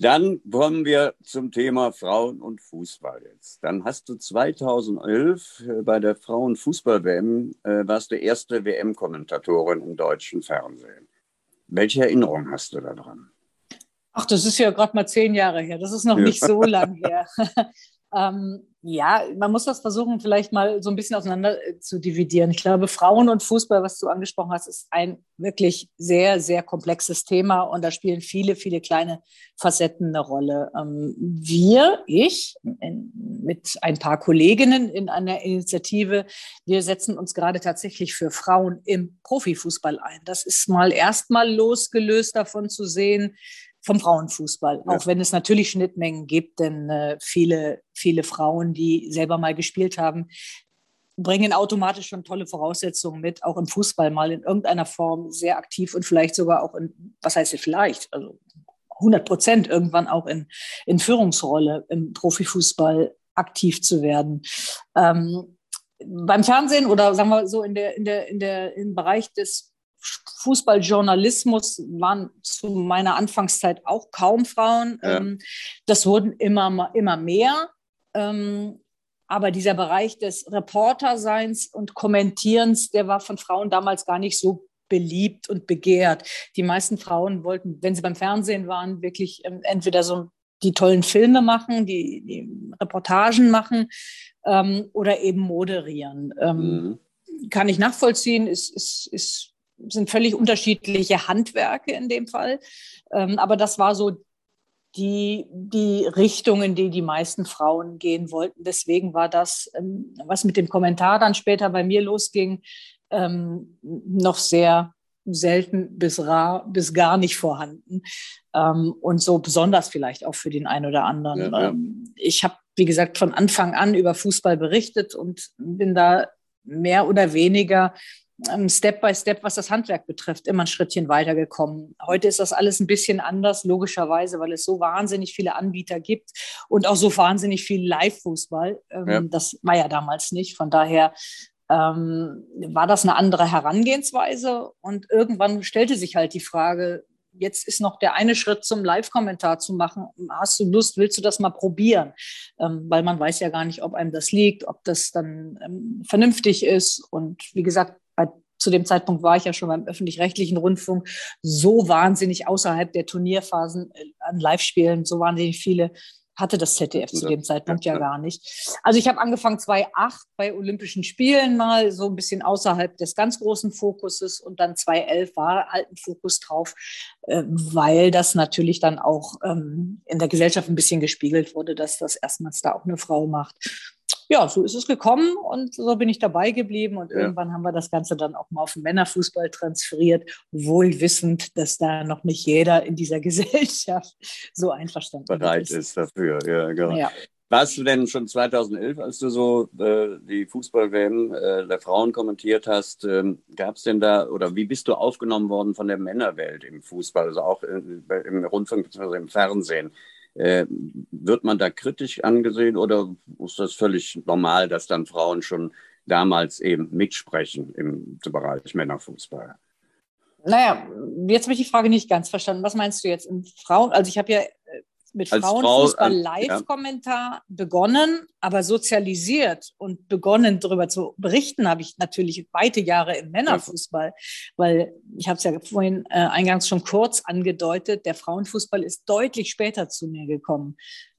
Dann kommen wir zum Thema Frauen und Fußball jetzt. Dann hast du 2011 äh, bei der Frauenfußball-WM, äh, warst du erste WM-Kommentatorin im deutschen Fernsehen. Welche Erinnerung hast du daran? Ach, das ist ja gerade mal zehn Jahre her. Das ist noch ja. nicht so lang her. ähm, ja, man muss das versuchen, vielleicht mal so ein bisschen auseinander äh, zu dividieren. Ich glaube, Frauen und Fußball, was du angesprochen hast, ist ein wirklich sehr, sehr komplexes Thema und da spielen viele, viele kleine Facetten eine Rolle. Ähm, wir, ich, mit ein paar Kolleginnen in einer Initiative, wir setzen uns gerade tatsächlich für Frauen im Profifußball ein. Das ist mal erstmal losgelöst davon zu sehen, vom Frauenfußball, ja. auch wenn es natürlich Schnittmengen gibt, denn äh, viele, viele Frauen, die selber mal gespielt haben, bringen automatisch schon tolle Voraussetzungen mit, auch im Fußball mal in irgendeiner Form sehr aktiv und vielleicht sogar auch in, was heißt hier vielleicht, also 100 Prozent irgendwann auch in, in Führungsrolle im Profifußball aktiv zu werden. Ähm, beim Fernsehen oder sagen wir so in der, in der, in der, im Bereich des Fußballjournalismus waren zu meiner Anfangszeit auch kaum Frauen. Ja. Ähm, das wurden immer, immer mehr. Ähm, aber dieser Bereich des Reporterseins und Kommentierens, der war von Frauen damals gar nicht so beliebt und begehrt. Die meisten Frauen wollten, wenn sie beim Fernsehen waren, wirklich ähm, entweder so die tollen Filme machen, die, die Reportagen machen oder eben moderieren. Mhm. Kann ich nachvollziehen, ist, ist, ist sind völlig unterschiedliche Handwerke in dem Fall. Ähm, aber das war so die, die Richtung, in die die meisten Frauen gehen wollten. Deswegen war das, ähm, was mit dem Kommentar dann später bei mir losging, ähm, noch sehr selten bis rar, bis gar nicht vorhanden. Ähm, und so besonders vielleicht auch für den einen oder anderen. Ja, ja. Ähm, ich habe, wie gesagt, von Anfang an über Fußball berichtet und bin da mehr oder weniger Step by Step, was das Handwerk betrifft, immer ein Schrittchen weitergekommen. Heute ist das alles ein bisschen anders, logischerweise, weil es so wahnsinnig viele Anbieter gibt und auch so wahnsinnig viel Live-Fußball. Ähm, ja. Das war ja damals nicht. Von daher ähm, war das eine andere Herangehensweise und irgendwann stellte sich halt die Frage, jetzt ist noch der eine Schritt zum Live-Kommentar zu machen. Hast du Lust, willst du das mal probieren? Ähm, weil man weiß ja gar nicht, ob einem das liegt, ob das dann ähm, vernünftig ist. Und wie gesagt, zu dem Zeitpunkt war ich ja schon beim öffentlich-rechtlichen Rundfunk so wahnsinnig außerhalb der Turnierphasen äh, an Live-Spielen, so wahnsinnig viele hatte das ZDF zu dem Zeitpunkt ja, gar nicht. Also ich habe angefangen 2008 bei Olympischen Spielen mal so ein bisschen außerhalb des ganz großen Fokuses und dann 2011 war alten Fokus drauf, äh, weil das natürlich dann auch ähm, in der Gesellschaft ein bisschen gespiegelt wurde, dass das erstmals da auch eine Frau macht ja, so ist es gekommen und so bin ich dabei geblieben und ja. irgendwann haben wir das Ganze dann auch mal auf den Männerfußball transferiert, wohl wissend, dass da noch nicht jeder in dieser Gesellschaft so einverstanden bereit ist. ist dafür. Ja, genau. Ja. Warst du denn schon 2011, als du so äh, die Fußball-WM äh, der Frauen kommentiert hast, ähm, gab es denn da oder wie bist du aufgenommen worden von der Männerwelt im Fußball, also auch in, im Rundfunk bzw. im Fernsehen? Äh, wird man da kritisch angesehen oder ist das völlig normal, dass dann Frauen schon damals eben mitsprechen im Bereich Männerfußball? Naja, jetzt habe ich die Frage nicht ganz verstanden. Was meinst du jetzt? Frauen, also ich habe ja mit Als Frauenfußball-Live-Kommentar ja. begonnen, aber sozialisiert und begonnen, darüber zu berichten, habe ich natürlich weite Jahre im Männerfußball, weil ich habe es ja vorhin äh, eingangs schon kurz angedeutet, der Frauenfußball ist deutlich später zu mir gekommen.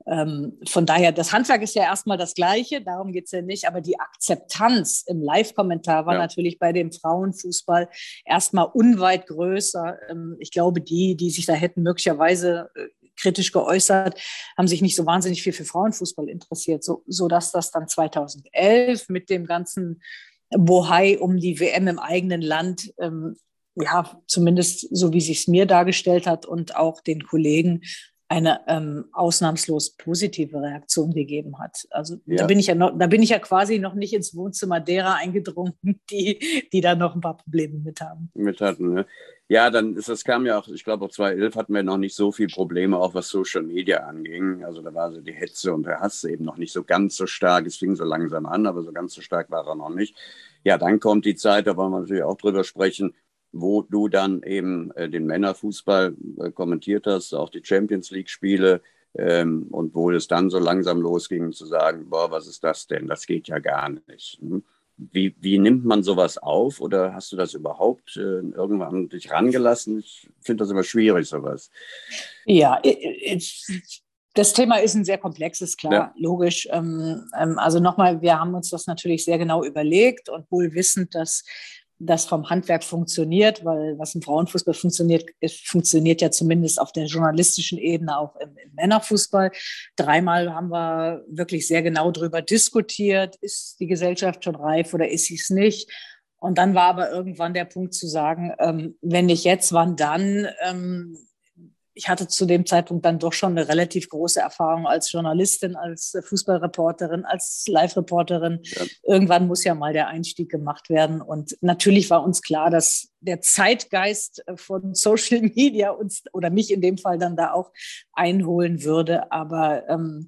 Ähm, von daher, das Handwerk ist ja erstmal das Gleiche, darum geht es ja nicht, aber die Akzeptanz im Live-Kommentar war ja. natürlich bei dem Frauenfußball erstmal unweit größer. Ähm, ich glaube, die, die sich da hätten möglicherweise äh, kritisch geäußert, haben sich nicht so wahnsinnig viel für Frauenfußball interessiert, so, so dass das dann 2011 mit dem ganzen Bohai um die WM im eigenen Land, ähm, ja, zumindest so wie sich es mir dargestellt hat und auch den Kollegen, eine ähm, ausnahmslos positive Reaktion gegeben hat. Also ja. da bin ich ja noch, da bin ich ja quasi noch nicht ins Wohnzimmer derer eingedrungen, die, die da noch ein paar Probleme mit haben. Mit hatten, ne? Ja, dann ist das kam ja auch, ich glaube, auch 2011 hatten wir noch nicht so viele Probleme, auch was Social Media anging. Also da war so die Hetze und der Hass eben noch nicht so ganz so stark. Es fing so langsam an, aber so ganz so stark war er noch nicht. Ja, dann kommt die Zeit, da wollen wir natürlich auch drüber sprechen, wo du dann eben äh, den Männerfußball äh, kommentiert hast, auch die Champions League-Spiele. Ähm, und wo es dann so langsam losging zu sagen, boah, was ist das denn? Das geht ja gar nicht. Hm? Wie, wie nimmt man sowas auf oder hast du das überhaupt äh, irgendwann dich rangelassen? Ich finde das immer schwierig, sowas. Ja, das Thema ist ein sehr komplexes, klar, ja. logisch. Ähm, ähm, also nochmal, wir haben uns das natürlich sehr genau überlegt und wohl wissend, dass das vom Handwerk funktioniert, weil was im Frauenfußball funktioniert, funktioniert ja zumindest auf der journalistischen Ebene auch im, im, Männerfußball. Dreimal haben wir wirklich sehr genau darüber diskutiert, ist die Gesellschaft schon reif oder ist sie es nicht? Und dann war aber irgendwann der Punkt zu sagen, ähm, wenn nicht jetzt, wann dann? Ähm, ich hatte zu dem Zeitpunkt dann doch schon eine relativ große Erfahrung als Journalistin, als Fußballreporterin, als Live-Reporterin. Ja. Irgendwann muss ja mal der Einstieg gemacht werden. Und natürlich war uns klar, dass der Zeitgeist von Social Media uns oder mich in dem Fall dann da auch einholen würde. Aber ähm,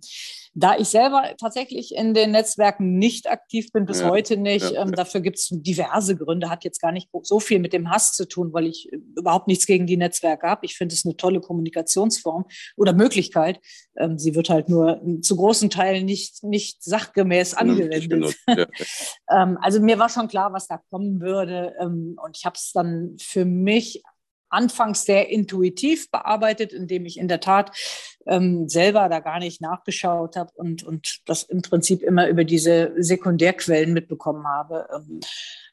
da ich selber tatsächlich in den Netzwerken nicht aktiv bin, bis ja, heute nicht, ja, ähm, dafür gibt es diverse Gründe, hat jetzt gar nicht so viel mit dem Hass zu tun, weil ich überhaupt nichts gegen die Netzwerke habe. Ich finde es eine tolle Kommunikationsform oder Möglichkeit. Ähm, sie wird halt nur zu großen Teilen nicht, nicht sachgemäß angewendet. ähm, also mir war schon klar, was da kommen würde. Ähm, und ich habe es dann für mich anfangs sehr intuitiv bearbeitet, indem ich in der Tat ähm, selber da gar nicht nachgeschaut habe und, und das im Prinzip immer über diese Sekundärquellen mitbekommen habe. Ähm,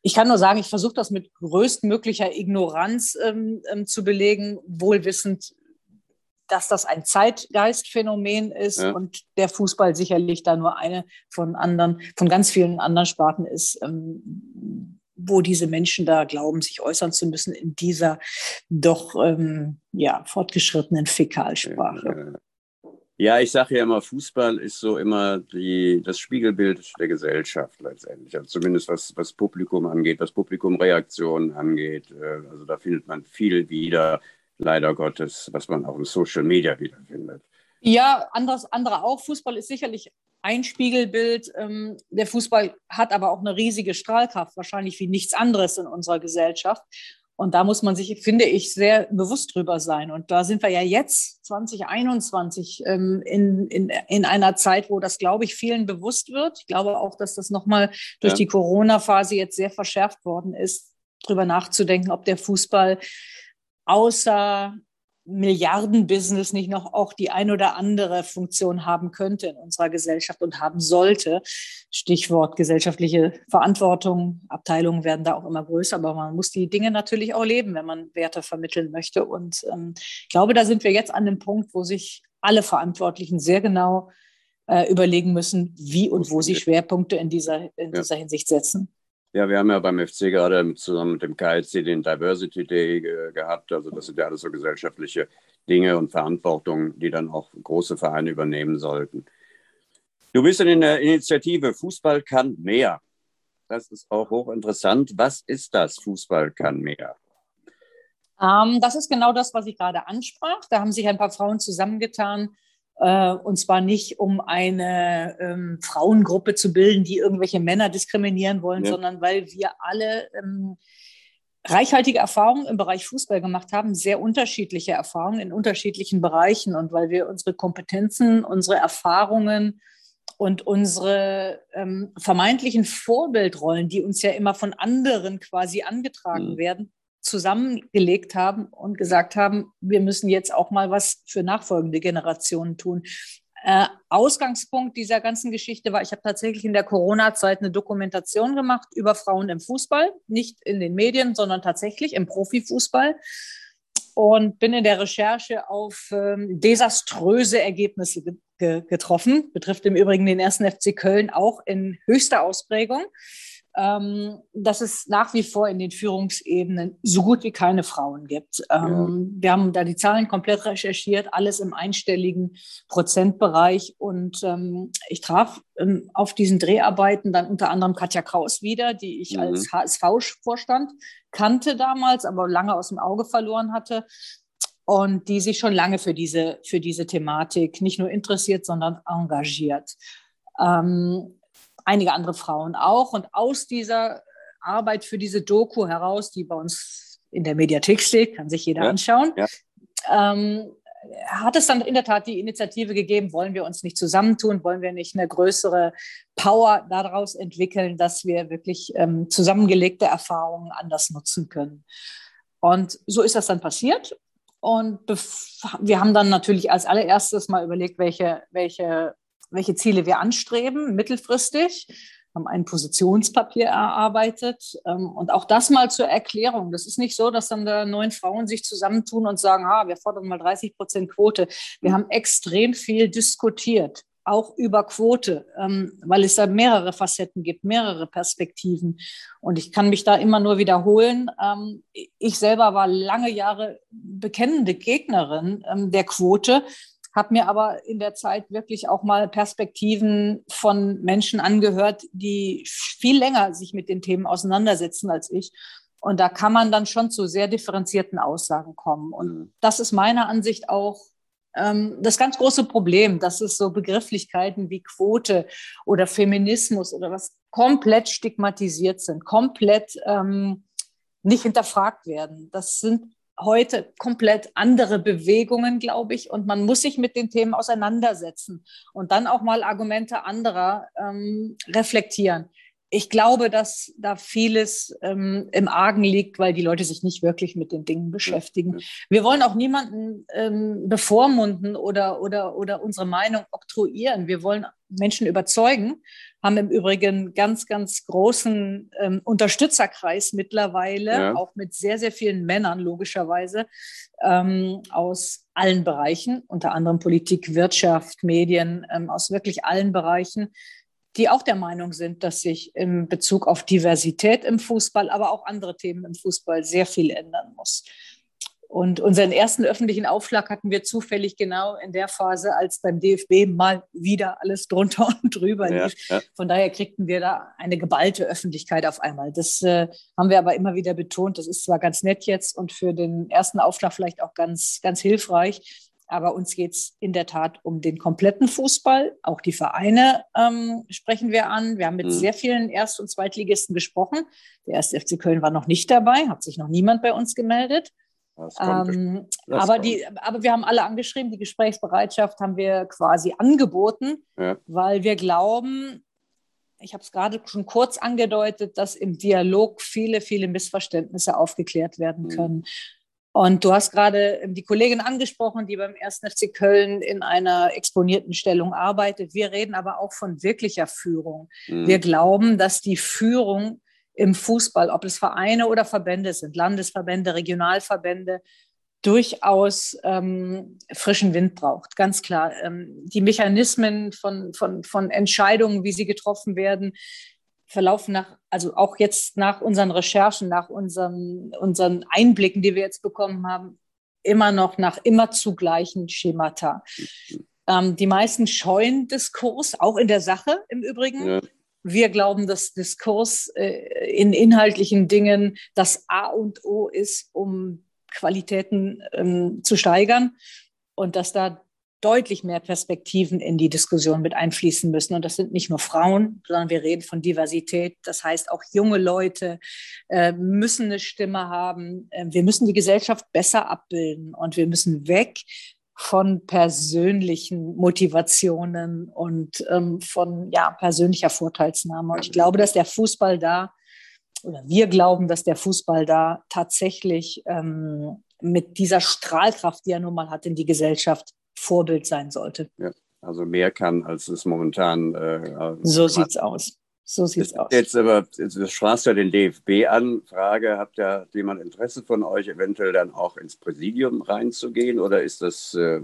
ich kann nur sagen, ich versuche das mit größtmöglicher Ignoranz ähm, ähm, zu belegen, wohlwissend, dass das ein Zeitgeistphänomen ist ja. und der Fußball sicherlich da nur eine von anderen, von ganz vielen anderen Sparten ist, ähm, wo diese Menschen da glauben, sich äußern zu müssen in dieser doch ähm, ja, fortgeschrittenen Fäkalsprache. Ja, ich sage ja immer, Fußball ist so immer die, das Spiegelbild der Gesellschaft letztendlich. Also zumindest was, was Publikum angeht, was Publikumreaktionen angeht. Äh, also da findet man viel wieder, leider Gottes, was man auch im Social Media wiederfindet. Ja, anderes, andere auch. Fußball ist sicherlich ein Spiegelbild. Ähm, der Fußball hat aber auch eine riesige Strahlkraft, wahrscheinlich wie nichts anderes in unserer Gesellschaft. Und da muss man sich, finde ich, sehr bewusst drüber sein. Und da sind wir ja jetzt 2021 ähm, in, in, in einer Zeit, wo das, glaube ich, vielen bewusst wird. Ich glaube auch, dass das nochmal durch ja. die Corona-Phase jetzt sehr verschärft worden ist, drüber nachzudenken, ob der Fußball außer Milliardenbusiness nicht noch auch die ein oder andere Funktion haben könnte in unserer Gesellschaft und haben sollte. Stichwort gesellschaftliche Verantwortung. Abteilungen werden da auch immer größer, aber man muss die Dinge natürlich auch leben, wenn man Werte vermitteln möchte. Und ähm, ich glaube, da sind wir jetzt an dem Punkt, wo sich alle Verantwortlichen sehr genau äh, überlegen müssen, wie und wo sie Schwerpunkte in dieser, in dieser Hinsicht setzen. Ja, wir haben ja beim FC gerade zusammen mit dem KLC den Diversity Day ge gehabt. Also das sind ja alles so gesellschaftliche Dinge und Verantwortungen, die dann auch große Vereine übernehmen sollten. Du bist in der Initiative Fußball kann mehr. Das ist auch hochinteressant. Was ist das Fußball kann mehr? Ähm, das ist genau das, was ich gerade ansprach. Da haben sich ein paar Frauen zusammengetan, äh, und zwar nicht, um eine ähm, Frauengruppe zu bilden, die irgendwelche Männer diskriminieren wollen, ja. sondern weil wir alle ähm, reichhaltige Erfahrungen im Bereich Fußball gemacht haben, sehr unterschiedliche Erfahrungen in unterschiedlichen Bereichen und weil wir unsere Kompetenzen, unsere Erfahrungen und unsere ähm, vermeintlichen Vorbildrollen, die uns ja immer von anderen quasi angetragen mhm. werden, zusammengelegt haben und gesagt haben, wir müssen jetzt auch mal was für nachfolgende Generationen tun. Äh, Ausgangspunkt dieser ganzen Geschichte war, ich habe tatsächlich in der Corona-Zeit eine Dokumentation gemacht über Frauen im Fußball, nicht in den Medien, sondern tatsächlich im Profifußball und bin in der Recherche auf ähm, desaströse Ergebnisse ge getroffen. Betrifft im Übrigen den ersten FC Köln auch in höchster Ausprägung dass es nach wie vor in den Führungsebenen so gut wie keine Frauen gibt. Ähm, ja. Wir haben da die Zahlen komplett recherchiert, alles im einstelligen Prozentbereich. Und ähm, ich traf ähm, auf diesen Dreharbeiten dann unter anderem Katja Kraus wieder, die ich mhm. als HSV-Vorstand kannte damals, aber lange aus dem Auge verloren hatte und die sich schon lange für diese, für diese Thematik nicht nur interessiert, sondern engagiert. Ähm, einige andere Frauen auch. Und aus dieser Arbeit für diese Doku heraus, die bei uns in der Mediathek steht, kann sich jeder ja, anschauen, ja. Ähm, hat es dann in der Tat die Initiative gegeben, wollen wir uns nicht zusammentun, wollen wir nicht eine größere Power daraus entwickeln, dass wir wirklich ähm, zusammengelegte Erfahrungen anders nutzen können. Und so ist das dann passiert. Und wir haben dann natürlich als allererstes mal überlegt, welche, welche welche Ziele wir anstreben, mittelfristig, haben ein Positionspapier erarbeitet. Ähm, und auch das mal zur Erklärung. Das ist nicht so, dass dann da neun Frauen sich zusammentun und sagen, ah, wir fordern mal 30 Prozent Quote. Wir haben extrem viel diskutiert auch über Quote, ähm, weil es da mehrere Facetten gibt, mehrere Perspektiven. Und ich kann mich da immer nur wiederholen. Ähm, ich selber war lange Jahre bekennende Gegnerin der Quote, habe mir aber in der Zeit wirklich auch mal Perspektiven von Menschen angehört, die viel länger sich mit den Themen auseinandersetzen als ich. Und da kann man dann schon zu sehr differenzierten Aussagen kommen. Und das ist meiner Ansicht auch ähm, das ganz große Problem, dass es so Begrifflichkeiten wie Quote oder Feminismus oder was komplett stigmatisiert sind, komplett ähm, nicht hinterfragt werden. Das sind heute komplett andere Bewegungen, glaube ich, und man muss sich mit den Themen auseinandersetzen und dann auch mal Argumente anderer ähm, reflektieren. Ich glaube, dass da vieles ähm, im Argen liegt, weil die Leute sich nicht wirklich mit den Dingen beschäftigen. Wir wollen auch niemanden ähm, bevormunden oder, oder, oder unsere Meinung oktroyieren. Wir wollen Menschen überzeugen, haben im Übrigen ganz, ganz großen ähm, Unterstützerkreis mittlerweile, ja. auch mit sehr, sehr vielen Männern logischerweise ähm, aus allen Bereichen, unter anderem Politik, Wirtschaft, Medien, ähm, aus wirklich allen Bereichen, die auch der Meinung sind, dass sich in Bezug auf Diversität im Fußball, aber auch andere Themen im Fußball sehr viel ändern muss. Und unseren ersten öffentlichen Aufschlag hatten wir zufällig genau in der Phase, als beim DFB mal wieder alles drunter und drüber lief. Ja, ja. Von daher kriegten wir da eine geballte Öffentlichkeit auf einmal. Das äh, haben wir aber immer wieder betont. Das ist zwar ganz nett jetzt und für den ersten Aufschlag vielleicht auch ganz, ganz hilfreich. Aber uns geht es in der Tat um den kompletten Fußball. Auch die Vereine ähm, sprechen wir an. Wir haben mit mhm. sehr vielen Erst- und Zweitligisten gesprochen. Der erste FC Köln war noch nicht dabei, hat sich noch niemand bei uns gemeldet. Ähm, aber, die, aber wir haben alle angeschrieben, die Gesprächsbereitschaft haben wir quasi angeboten, ja. weil wir glauben, ich habe es gerade schon kurz angedeutet, dass im Dialog viele, viele Missverständnisse aufgeklärt werden mhm. Und du hast gerade die Kollegin angesprochen, die beim 1. FC Köln in einer exponierten Stellung arbeitet. Wir reden aber auch von wirklicher Führung. Mhm. Wir glauben, dass die Führung im Fußball, ob es Vereine oder Verbände sind, Landesverbände, Regionalverbände, durchaus ähm, frischen Wind braucht, ganz klar. Ähm, die Mechanismen von, von, von Entscheidungen, wie sie getroffen werden, verlaufen nach, also auch jetzt nach unseren Recherchen, nach unseren, unseren Einblicken, die wir jetzt bekommen haben, immer noch nach immer zugleichen Schemata. Ähm, die meisten scheuen Diskurs, auch in der Sache im Übrigen. Ja. Wir glauben, dass Diskurs äh, in inhaltlichen Dingen das A und O ist, um Qualitäten ähm, zu steigern und dass da deutlich mehr Perspektiven in die Diskussion mit einfließen müssen. Und das sind nicht nur Frauen, sondern wir reden von Diversität. Das heißt, auch junge Leute äh, müssen eine Stimme haben. Äh, wir müssen die Gesellschaft besser abbilden und wir müssen weg von persönlichen Motivationen und ähm, von ja, persönlicher Vorteilsnahme. Und ich glaube, dass der Fußball da, oder wir glauben, dass der Fußball da tatsächlich ähm, mit dieser Strahlkraft, die er nun mal hat in die Gesellschaft, Vorbild sein sollte. Ja, also mehr kann, als es momentan. Äh, so sieht es aus. So sieht's aus. Jetzt aber, du sprachst ja den DFB an. Frage, habt ja jemand Interesse von euch, eventuell dann auch ins Präsidium reinzugehen oder ist das äh,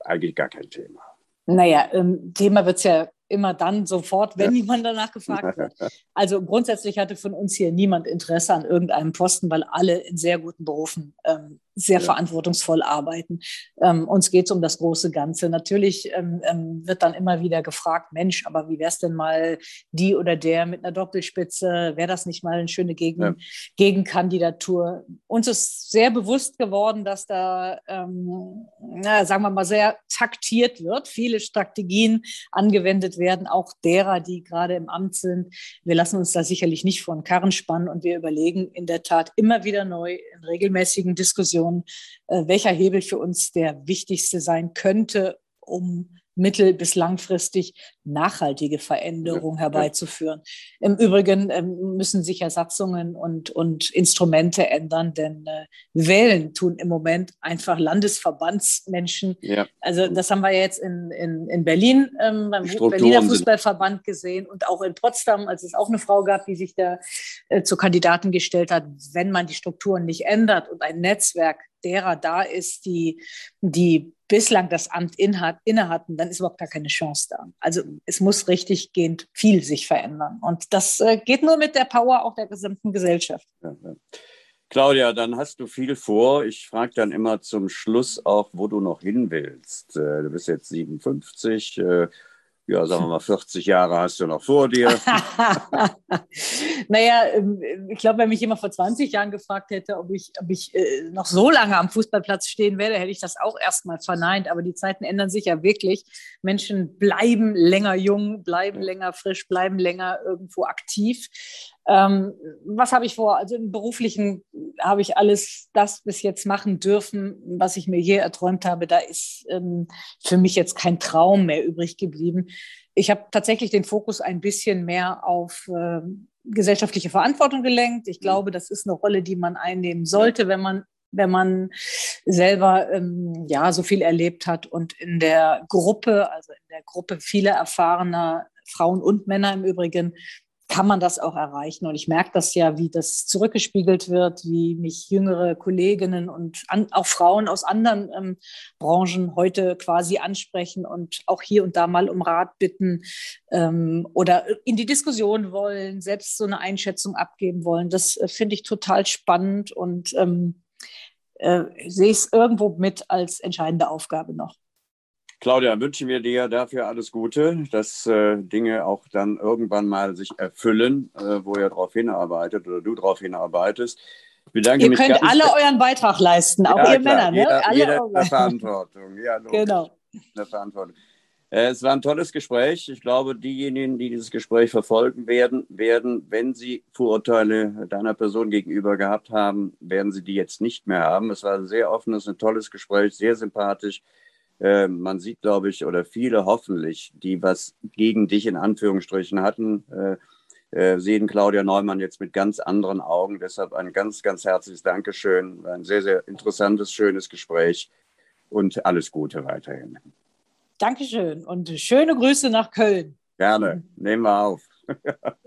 eigentlich gar kein Thema? Naja, ähm, Thema wird es ja immer dann sofort, wenn ja. jemand danach gefragt wird. Also grundsätzlich hatte von uns hier niemand Interesse an irgendeinem Posten, weil alle in sehr guten Berufen ähm, sehr ja. verantwortungsvoll arbeiten. Ähm, uns geht es um das große Ganze. Natürlich ähm, ähm, wird dann immer wieder gefragt, Mensch, aber wie wäre es denn mal die oder der mit einer Doppelspitze? Wäre das nicht mal eine schöne Gegen ja. Gegenkandidatur? Uns ist sehr bewusst geworden, dass da, ähm, na, sagen wir mal, sehr taktiert wird, viele Strategien angewendet werden, auch derer, die gerade im Amt sind. Wir lassen uns da sicherlich nicht vor den Karren spannen und wir überlegen in der Tat immer wieder neu in regelmäßigen Diskussionen, Diskussion, äh, welcher Hebel für uns der wichtigste sein könnte, um mittel- bis langfristig nachhaltige Veränderungen herbeizuführen. Im Übrigen ähm, müssen sich ja Satzungen und, und Instrumente ändern, denn äh, wählen tun im Moment einfach Landesverbandsmenschen. Ja. Also das haben wir jetzt in, in, in Berlin ähm, beim Berliner Fußballverband gesehen und auch in Potsdam, als es auch eine Frau gab, die sich da äh, zur Kandidatin gestellt hat, wenn man die Strukturen nicht ändert und ein Netzwerk derer da ist, die, die bislang das Amt inne hatten, dann ist überhaupt gar keine Chance da. Also es muss richtig gehend viel sich verändern. Und das äh, geht nur mit der Power auch der gesamten Gesellschaft. Ja, ja. Claudia, dann hast du viel vor. Ich frage dann immer zum Schluss auch, wo du noch hin willst. Äh, du bist jetzt 57 ja, sagen wir mal, 40 Jahre hast du noch vor dir. naja, ähm, ich glaube, wenn mich jemand vor 20 Jahren gefragt hätte, ob ich, ob ich äh, noch so lange am Fußballplatz stehen werde, hätte ich das auch erstmal verneint. Aber die Zeiten ändern sich ja wirklich. Menschen bleiben länger jung, bleiben länger frisch, bleiben länger irgendwo aktiv. Ähm, was habe ich vor? Also im beruflichen habe ich alles das bis jetzt machen dürfen, was ich mir je erträumt habe. Da ist ähm, für mich jetzt kein Traum mehr übrig geblieben. Ich habe tatsächlich den Fokus ein bisschen mehr auf äh, gesellschaftliche Verantwortung gelenkt. Ich glaube, das ist eine Rolle, die man einnehmen sollte, wenn man wenn man selber ähm, ja so viel erlebt hat und in der Gruppe, also in der Gruppe vieler erfahrener Frauen und Männer im Übrigen, kann man das auch erreichen. Und ich merke das ja, wie das zurückgespiegelt wird, wie mich jüngere Kolleginnen und an, auch Frauen aus anderen ähm, Branchen heute quasi ansprechen und auch hier und da mal um Rat bitten ähm, oder in die Diskussion wollen, selbst so eine Einschätzung abgeben wollen. Das äh, finde ich total spannend und ähm, äh, sehe es irgendwo mit als entscheidende Aufgabe noch. Claudia, wünschen wir dir dafür alles Gute, dass äh, Dinge auch dann irgendwann mal sich erfüllen, äh, wo ihr darauf hinarbeitet oder du darauf hinarbeitest. bedanke ihr mich könnt alle euren Beitrag leisten, auch ja, ihr klar, Männer. Ne? Jeder, alle jeder eine Verantwortung. Ja, genau. Eine Verantwortung. Äh, es war ein tolles Gespräch. Ich glaube, diejenigen, die dieses Gespräch verfolgen werden, werden, wenn sie Vorurteile deiner Person gegenüber gehabt haben, werden sie die jetzt nicht mehr haben. Es war ein sehr offenes, ein tolles Gespräch, sehr sympathisch. Äh, man sieht, glaube ich, oder viele hoffentlich, die was gegen dich in Anführungsstrichen hatten, äh, äh, sehen Claudia Neumann jetzt mit ganz anderen Augen. Deshalb ein ganz, ganz herzliches Dankeschön. Ein sehr, sehr interessantes, schönes Gespräch und alles Gute weiterhin. Dankeschön und schöne Grüße nach Köln. Gerne, nehmen wir auf.